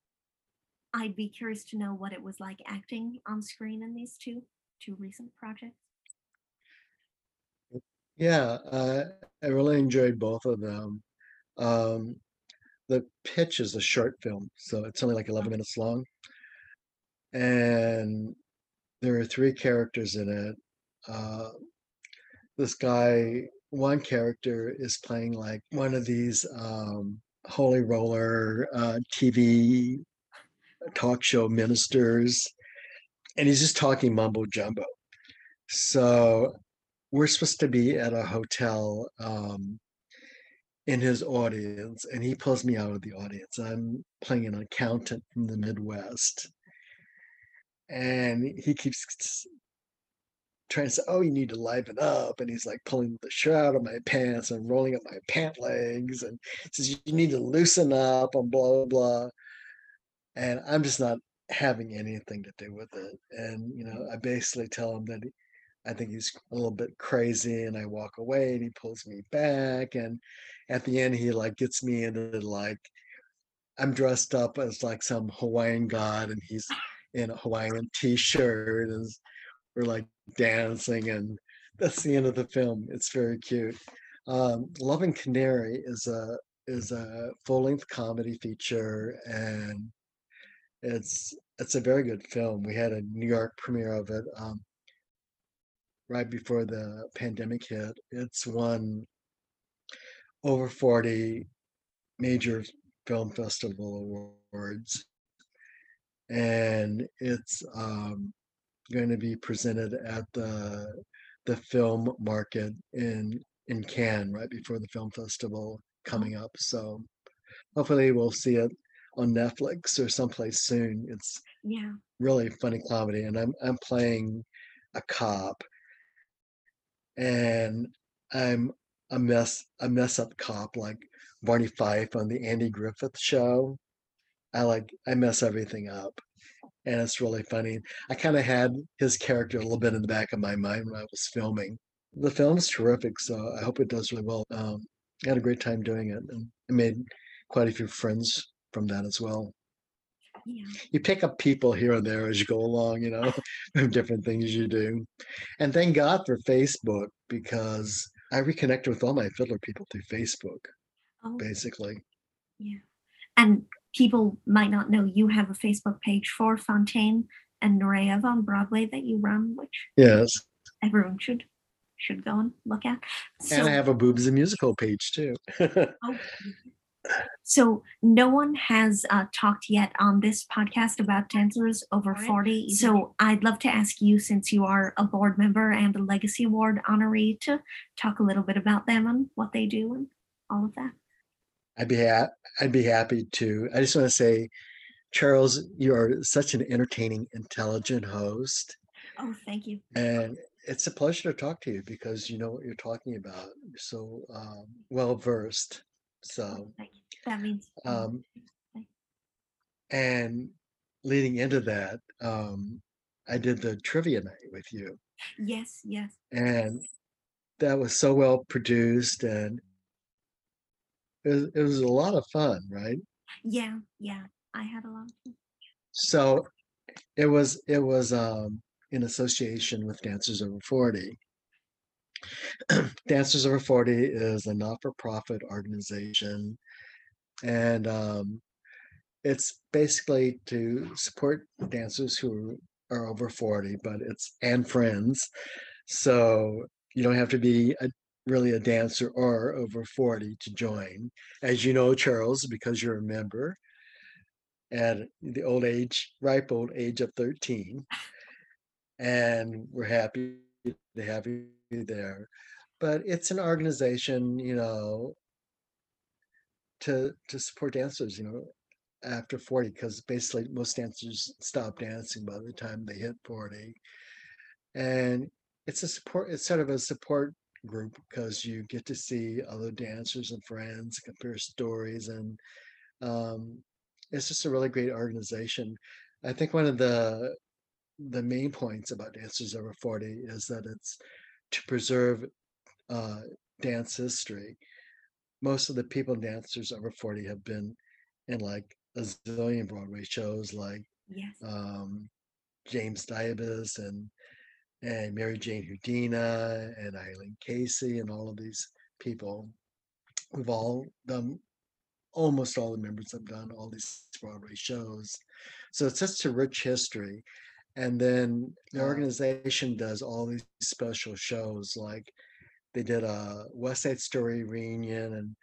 I'd be curious to know what it was like acting on screen in these two two recent projects. Yeah, uh, I really enjoyed both of them. Um, the pitch is a short film, so it's only like 11 minutes long. And there are three characters in it. Uh, this guy, one character is playing like one of these um, holy roller uh, TV talk show ministers, and he's just talking mumbo jumbo. So we're supposed to be at a hotel um, in his audience, and he pulls me out of the audience. I'm playing an accountant from the Midwest, and he keeps trying to say, "Oh, you need to liven up," and he's like pulling the shirt out of my pants and rolling up my pant legs, and says, "You need to loosen up," and blah blah blah. And I'm just not having anything to do with it. And you know, I basically tell him that I think he's a little bit crazy, and I walk away, and he pulls me back, and at the end, he like gets me into like I'm dressed up as like some Hawaiian god, and he's in a Hawaiian t-shirt, and we're like dancing, and that's the end of the film. It's very cute. Um, Love and Canary is a is a full-length comedy feature, and it's it's a very good film. We had a New York premiere of it um, right before the pandemic hit. It's won over 40 major film festival awards and it's um, going to be presented at the the film market in in Cannes right before the film festival coming up. So hopefully we'll see it on Netflix or someplace soon. It's Yeah. really funny comedy, and I'm I'm playing a cop, and I'm a mess a mess up cop like Barney Fife on the Andy Griffith show. I like I mess everything up, and it's really funny. I kind of had his character a little bit in the back of my mind when I was filming. The film's terrific, so I hope it does really well. Um, I had a great time doing it, and I made quite a few friends from that as well. Yeah. You pick up people here and there as you go along, you know, different things you do. And thank God for Facebook because I reconnected with all my fiddler people through Facebook, Oh, basically. yeah. And people might not know you have a Facebook page for Fonteyn and Nureyev on Broadway that you run, which Yes. everyone should should go and look at. So, And I have a Boobs and Musical page too. oh, So no one has uh, talked yet on this podcast about dancers over 40. So I'd love to ask you, since you are a board member and a Legacy Award honoree, to talk a little bit about them and what they do and all of that. I'd be ha- I'd be happy to. I just want to say, Charles, you are such an entertaining, intelligent host. Oh, thank you. And it's a pleasure to talk to you because you know what you're talking about. You're so um, well versed. So oh, that means. Um, and leading into that, um, I did the trivia night with you. Yes, yes. And that was so well produced and it was, it was a lot of fun, right? Yeah, yeah. I had a lot of fun. So it was it was um in association with Dancers Over 40. Dancers Over 40 is a not-for-profit organization and um, it's basically to support dancers who are over 40 but it's and friends so you don't have to be a, really a dancer or over 40 to join as you know charles because you're a member at the old age ripe old age of 13 and we're happy to have you there but it's an organization you know to to support dancers, you know, after 40, because basically most dancers stop dancing by the time they hit 40. And it's a support, it's sort of a support group because you get to see other dancers and friends, compare stories, and um, it's just a really great organization. I think one of the the main points about Dancers Over 40 is that it's to preserve uh, dance history most of the people dancers over 40 have been in like a zillion Broadway shows like yes. um, James Dybas and and Mary Jane Houdina and Eileen Casey and all of these people. We've all done almost all the members have done all these Broadway shows. So it's such a rich history. And then the organization does all these special shows like they did a West Side Story reunion, and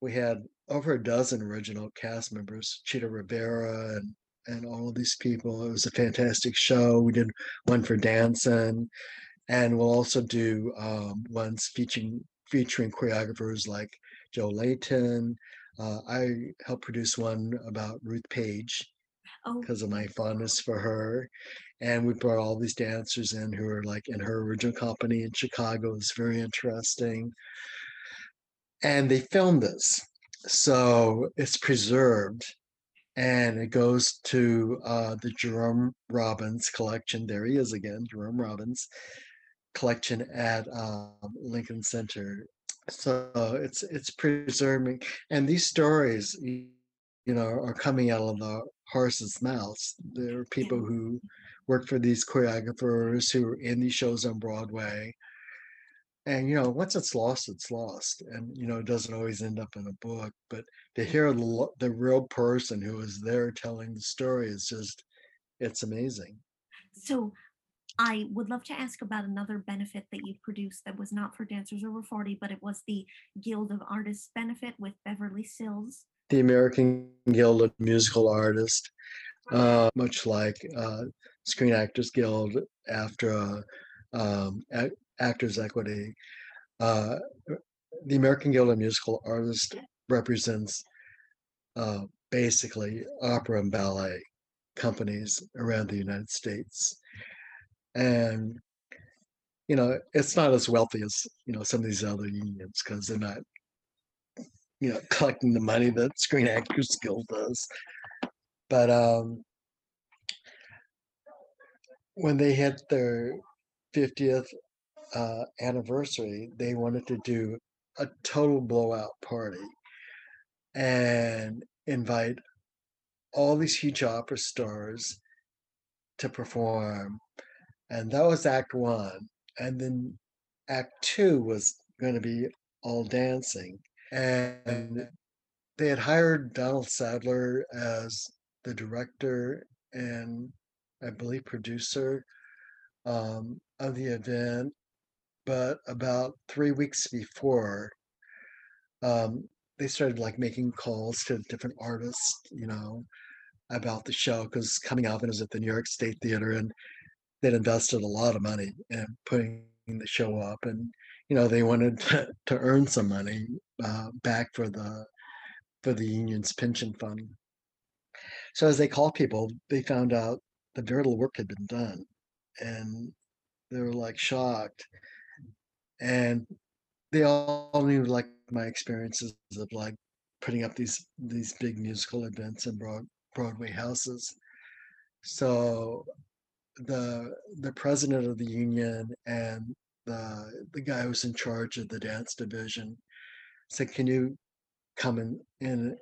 we had over a dozen original cast members, Chita Rivera and and all of these people. It was a fantastic show. We did one for dancing, and we'll also do um, ones featuring featuring choreographers like Joe Layton. Uh, I helped produce one about Ruth Page because oh. of my fondness for her and we brought all these dancers in who are like in her original company in Chicago. It's very interesting. And they filmed this. So it's preserved and it goes to uh, the Jerome Robbins collection. There he is again, Jerome Robbins collection at um, Lincoln Center. So it's it's preserving, and these stories, you know, are coming out of the horse's mouths. There are people who work for these choreographers who are in these shows on Broadway. And you know, once it's lost, it's lost, and you know, it doesn't always end up in a book. But to hear the the real person who was there telling the story is just, it's amazing. So, I would love to ask about another benefit that you produced that was not for dancers over 40, but it was the Guild of Artists benefit with Beverly Sills. The American Guild of Musical Artists, uh, much like uh, Screen Actors Guild, AFTRA, um, Actors Equity. Uh, the American Guild of Musical Artists represents uh, basically opera and ballet companies around the United States. And, you know, it's not as wealthy as, you know, some of these other unions because they're not, you know, collecting the money that Screen Actors Guild does. But um, when they hit their 50th uh, anniversary, they wanted to do a total blowout party and invite all these huge opera stars to perform. And that was act one. And then act two was going to be all dancing. And they had hired Donald Saddler as the director and I believe, producer um, of the event. But about three weeks before, um, they started like making calls to different artists, you know, about the show because coming out, it was at the New York State Theater and they'd invested a lot of money in putting the show up and you know they wanted to, to earn some money uh, back for the for the union's pension fund. So as they called people they found out that very little work had been done and they were like shocked and they all knew like my experiences of like putting up these these big musical events in broad broadway houses so the the president of the union and the the guy who's in charge of the dance division said, "Can you come in, in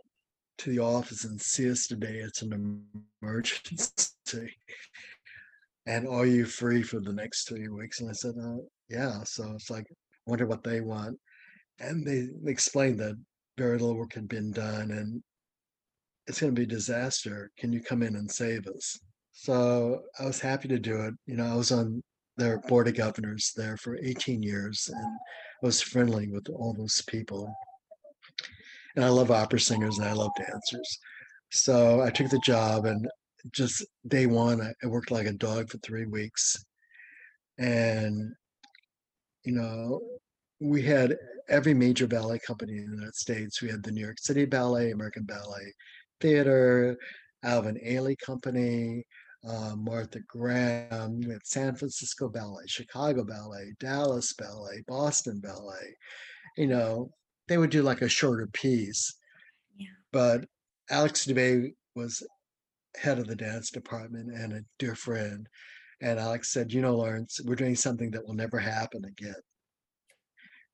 to the office and see us today? It's an emergency." And are you free for the next three weeks? And I said, uh, "Yeah." So it's like, wonder what they want, and they, explained that very little work had been done, and it's going to be a disaster. Can you come in and save us? So I was happy to do it. You know, I was on their board of governors there for 18 years and I was friendly with all those people. And I love opera singers and I love dancers. So I took the job and just day one, I, I worked like a dog for three weeks. And, you know, we had every major ballet company in the United States. We had the New York City Ballet, American Ballet Theater, Alvin Ailey Company, uh, Martha Graham, we had San Francisco Ballet, Chicago Ballet, Dallas Ballet, Boston Ballet. You know, they would do like a shorter piece. Yeah. But Alex Dubay was head of the dance department and a dear friend. And Alex said, You know, Lawrence, we're doing something that will never happen again.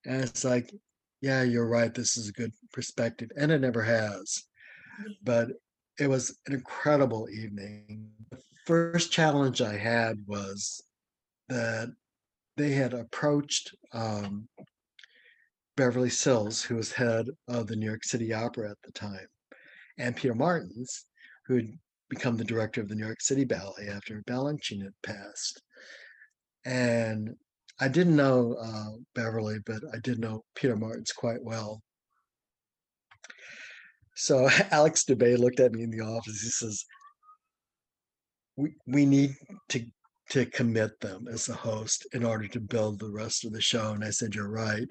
And it's like, Yeah, you're right. This is a good perspective. And it never has. But it was an incredible evening. The first challenge I had was that they had approached um, Beverly Sills, who was head of the New York City Opera at the time, and Peter Martins, who had become the director of the New York City Ballet after Balanchine had passed. And I didn't know uh, Beverly, but I did know Peter Martins quite well. So Alex Dubay looked at me in the office. He says, "We we need to to commit them as the host in order to build the rest of the show." And I said, "You're right."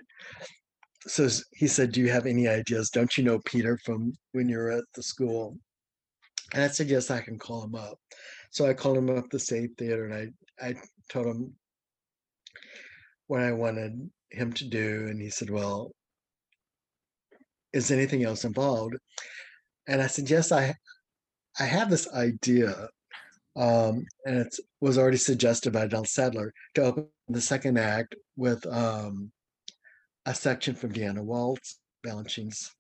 So he said, "Do you have any ideas? Don't you know Peter from when you were at the school?" And I said, "Yes, I can call him up." So I called him up the State Theater, and I I told him what I wanted him to do, and he said, "Well, is anything else involved? And I said, yes, I, I have this idea, um, and it was already suggested by Del Saddler to open the second act with um, a section from Vienna Waltz, Balanchine's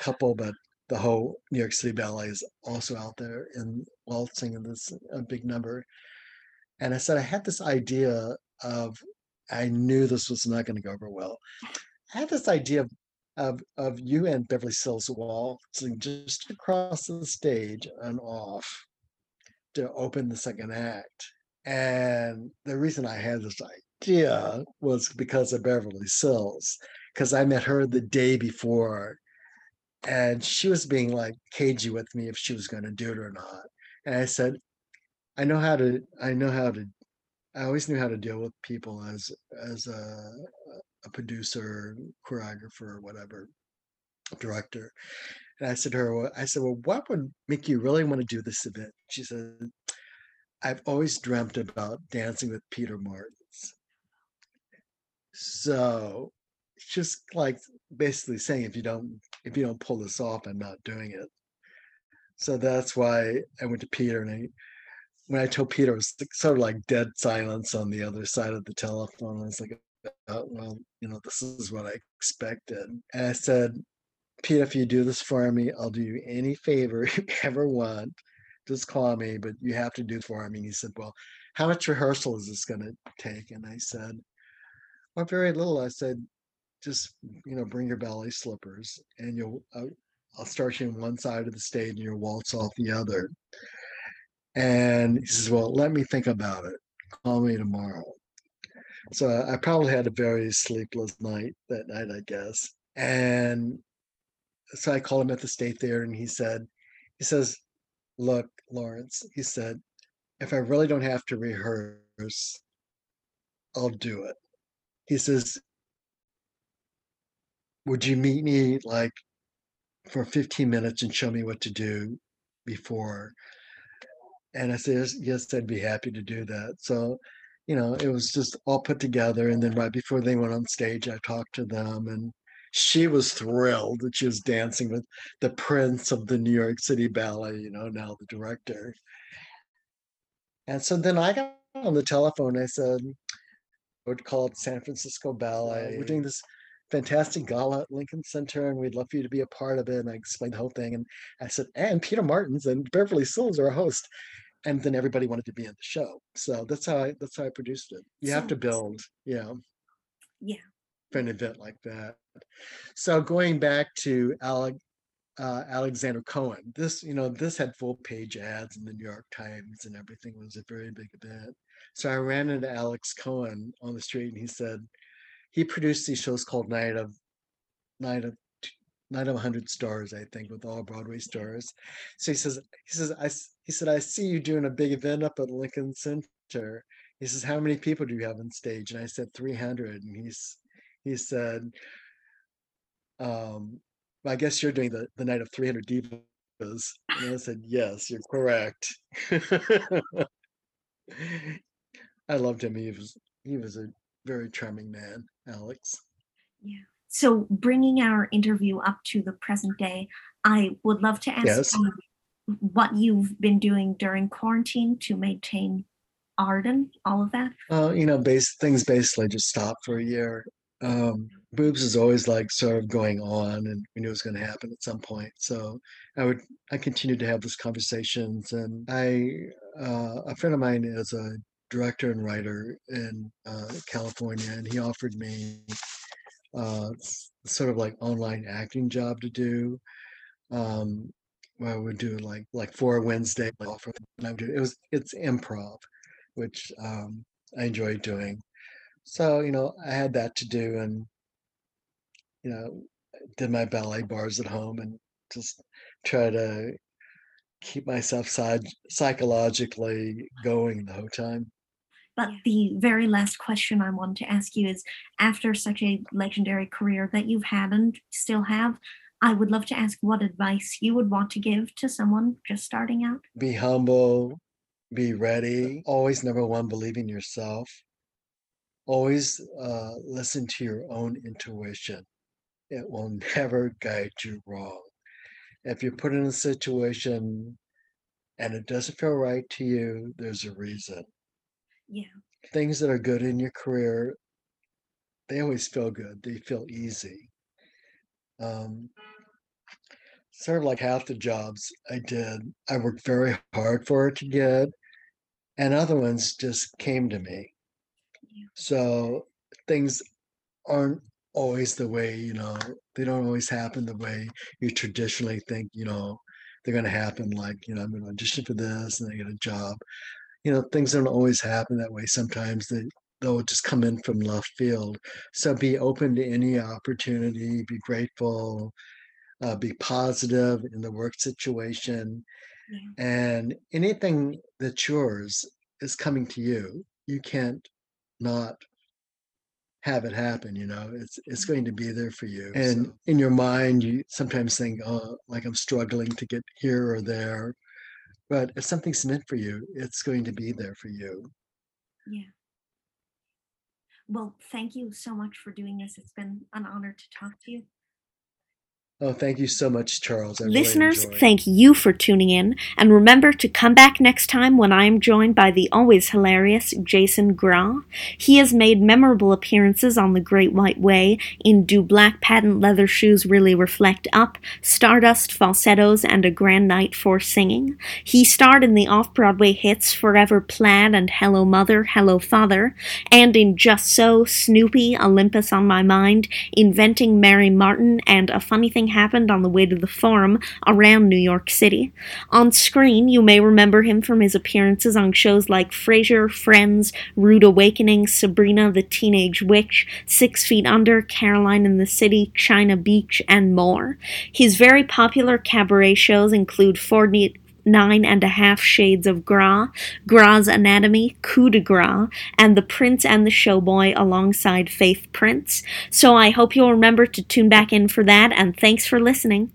couple, but the whole New York City Ballet is also out there in waltzing in this a big number. And I said, I had this idea of, I knew this was not going to go over well. I had this idea of of of you and Beverly Sills waltzing just across the stage and off to open the second act. And the reason I had this idea was because of Beverly Sills, because I met her the day before, and she was being like cagey with me if she was going to do it or not. And I said, I know how to. I know how to. I always knew how to deal with people as as a a producer, choreographer, whatever, director. And I said to her, I said, well, what would make you really want to do this event? She said, I've always dreamt about dancing with Peter Martins. So just like basically saying if you don't if you don't pull this off, I'm not doing it. So that's why I went to Peter and I when I told Peter it was sort of like dead silence on the other side of the telephone. I was like, uh, well, you know, this is what I expected. And I said, Pete, if you do this for me, I'll do you any favor you ever want. Just call me, but you have to do it for me. And he said, Well, how much rehearsal is this going to take? And I said, Well, very little. I said, Just, you know, bring your ballet slippers and you'll, uh, I'll start you on one side of the stage and you'll waltz off the other. And he says, Well, let me think about it. Call me tomorrow. So I probably had a very sleepless night that night, I guess. And so I called him at the State Theater, and he said, he says, "Look, Lawrence," he said, "if I really don't have to rehearse, I'll do it." He says, "Would you meet me like for 15 minutes and show me what to do before?" And I said, "Yes, I'd be happy to do that." So, you know, it was just all put together, and then right before they went on stage, I talked to them and she was thrilled that she was dancing with the prince of the New York City Ballet, you know, now the director. And so then I got on the telephone. I said, I would call it San Francisco Ballet. We're doing this fantastic gala at Lincoln Center, and we'd love for you to be a part of it. And I explained the whole thing. And I said, and Peter Martins and Beverly Sills are a host. And then everybody wanted to be in the show. So that's how I that's how I produced it. You have to build, yeah. Yeah. For an event like that. So going back to Alec, uh, Alexander Cohen, this you know this had full page ads in the New York Times and everything it was a very big event. So I ran into Alex Cohen on the street and he said he produced these shows called Night of Night of Night of 100 Stars, I think, with all Broadway stars. So he says, he says, I, he said, I see you doing a big event up at Lincoln Center. He says, how many people do you have on stage? And I said, 300. And he's, he said, um, I guess you're doing the, the night of 300 divas. And I said, yes, you're correct. I loved him. He was, he was a very charming man, Alex. Yeah. So bringing our interview up to the present day, I would love to ask Yes. you what you've been doing during quarantine to maintain Arden, all of that. Uh, you know, base things basically just stopped for a year. Um, boobs is always like sort of going on, and we knew it was going to happen at some point. So I would, I continued to have these conversations, and I, uh, a friend of mine is a director and writer in uh, California, and he offered me uh, sort of like online acting job to do. Um, where I would do like like for Wednesday offer, and I would do it was it's improv, which um, I enjoyed doing. So, you know, I had that to do and, you know, did my ballet bars at home and just try to keep myself side psychologically going the whole time. But the very last question I want to ask you is after such a legendary career that you've had and still have, I would love to ask what advice you would want to give to someone just starting out. Be humble, be ready, always number one, believe in yourself. Always uh, listen to your own intuition. It will never guide you wrong. If you're put in a situation and it doesn't feel right to you, there's a reason. Yeah. Things that are good in your career, they always feel good. They feel easy. Um, sort of like half the jobs I did, I worked very hard for it to get, and other ones just came to me. Yeah. So things aren't always the way, you know, they don't always happen the way you traditionally think, you know, they're going to happen. Like, you know, I'm going to audition for this and I get a job. You know, things don't always happen that way. Sometimes they, they'll just come in from left field. So be open to any opportunity, be grateful, uh, be positive in the work situation. Yeah. And anything that's yours is coming to you. You can't not have it happen you know it's it's going to be there for you and in your mind you sometimes think oh like i'm struggling to get here or there but if something's meant for you it's going to be there for you Yeah. Well, thank you so much for doing this. It's been an honor to talk to you. Oh thank you so much charles I Listeners, enjoyed. thank you for tuning in, and remember to come back next time when I am joined by the always hilarious Jason Graae. He has made memorable appearances on The Great White Way in Do Black Patent Leather Shoes Really Reflect Up, Stardust Falsettos, and A Grand Night for Singing. He starred in the off Broadway hits Forever Plaid and Hello Mother, Hello Father, and in Just So, Snoopy, Olympus on My Mind, Inventing Mary Martin, and A Funny Thing happened on the way to the farm around New York City. On screen, you may remember him from his appearances on shows like Frasier, Friends, Rude Awakening, Sabrina the Teenage Witch, Six Feet Under, Caroline in the City, China Beach, and more. His very popular cabaret shows include 40, Nine and a Half Shades of Graae, Graae Anatomy, Coup de Graae, and The Prince and the Showboy alongside Faith Prince. So I hope you'll remember to tune back in for that, and thanks for listening.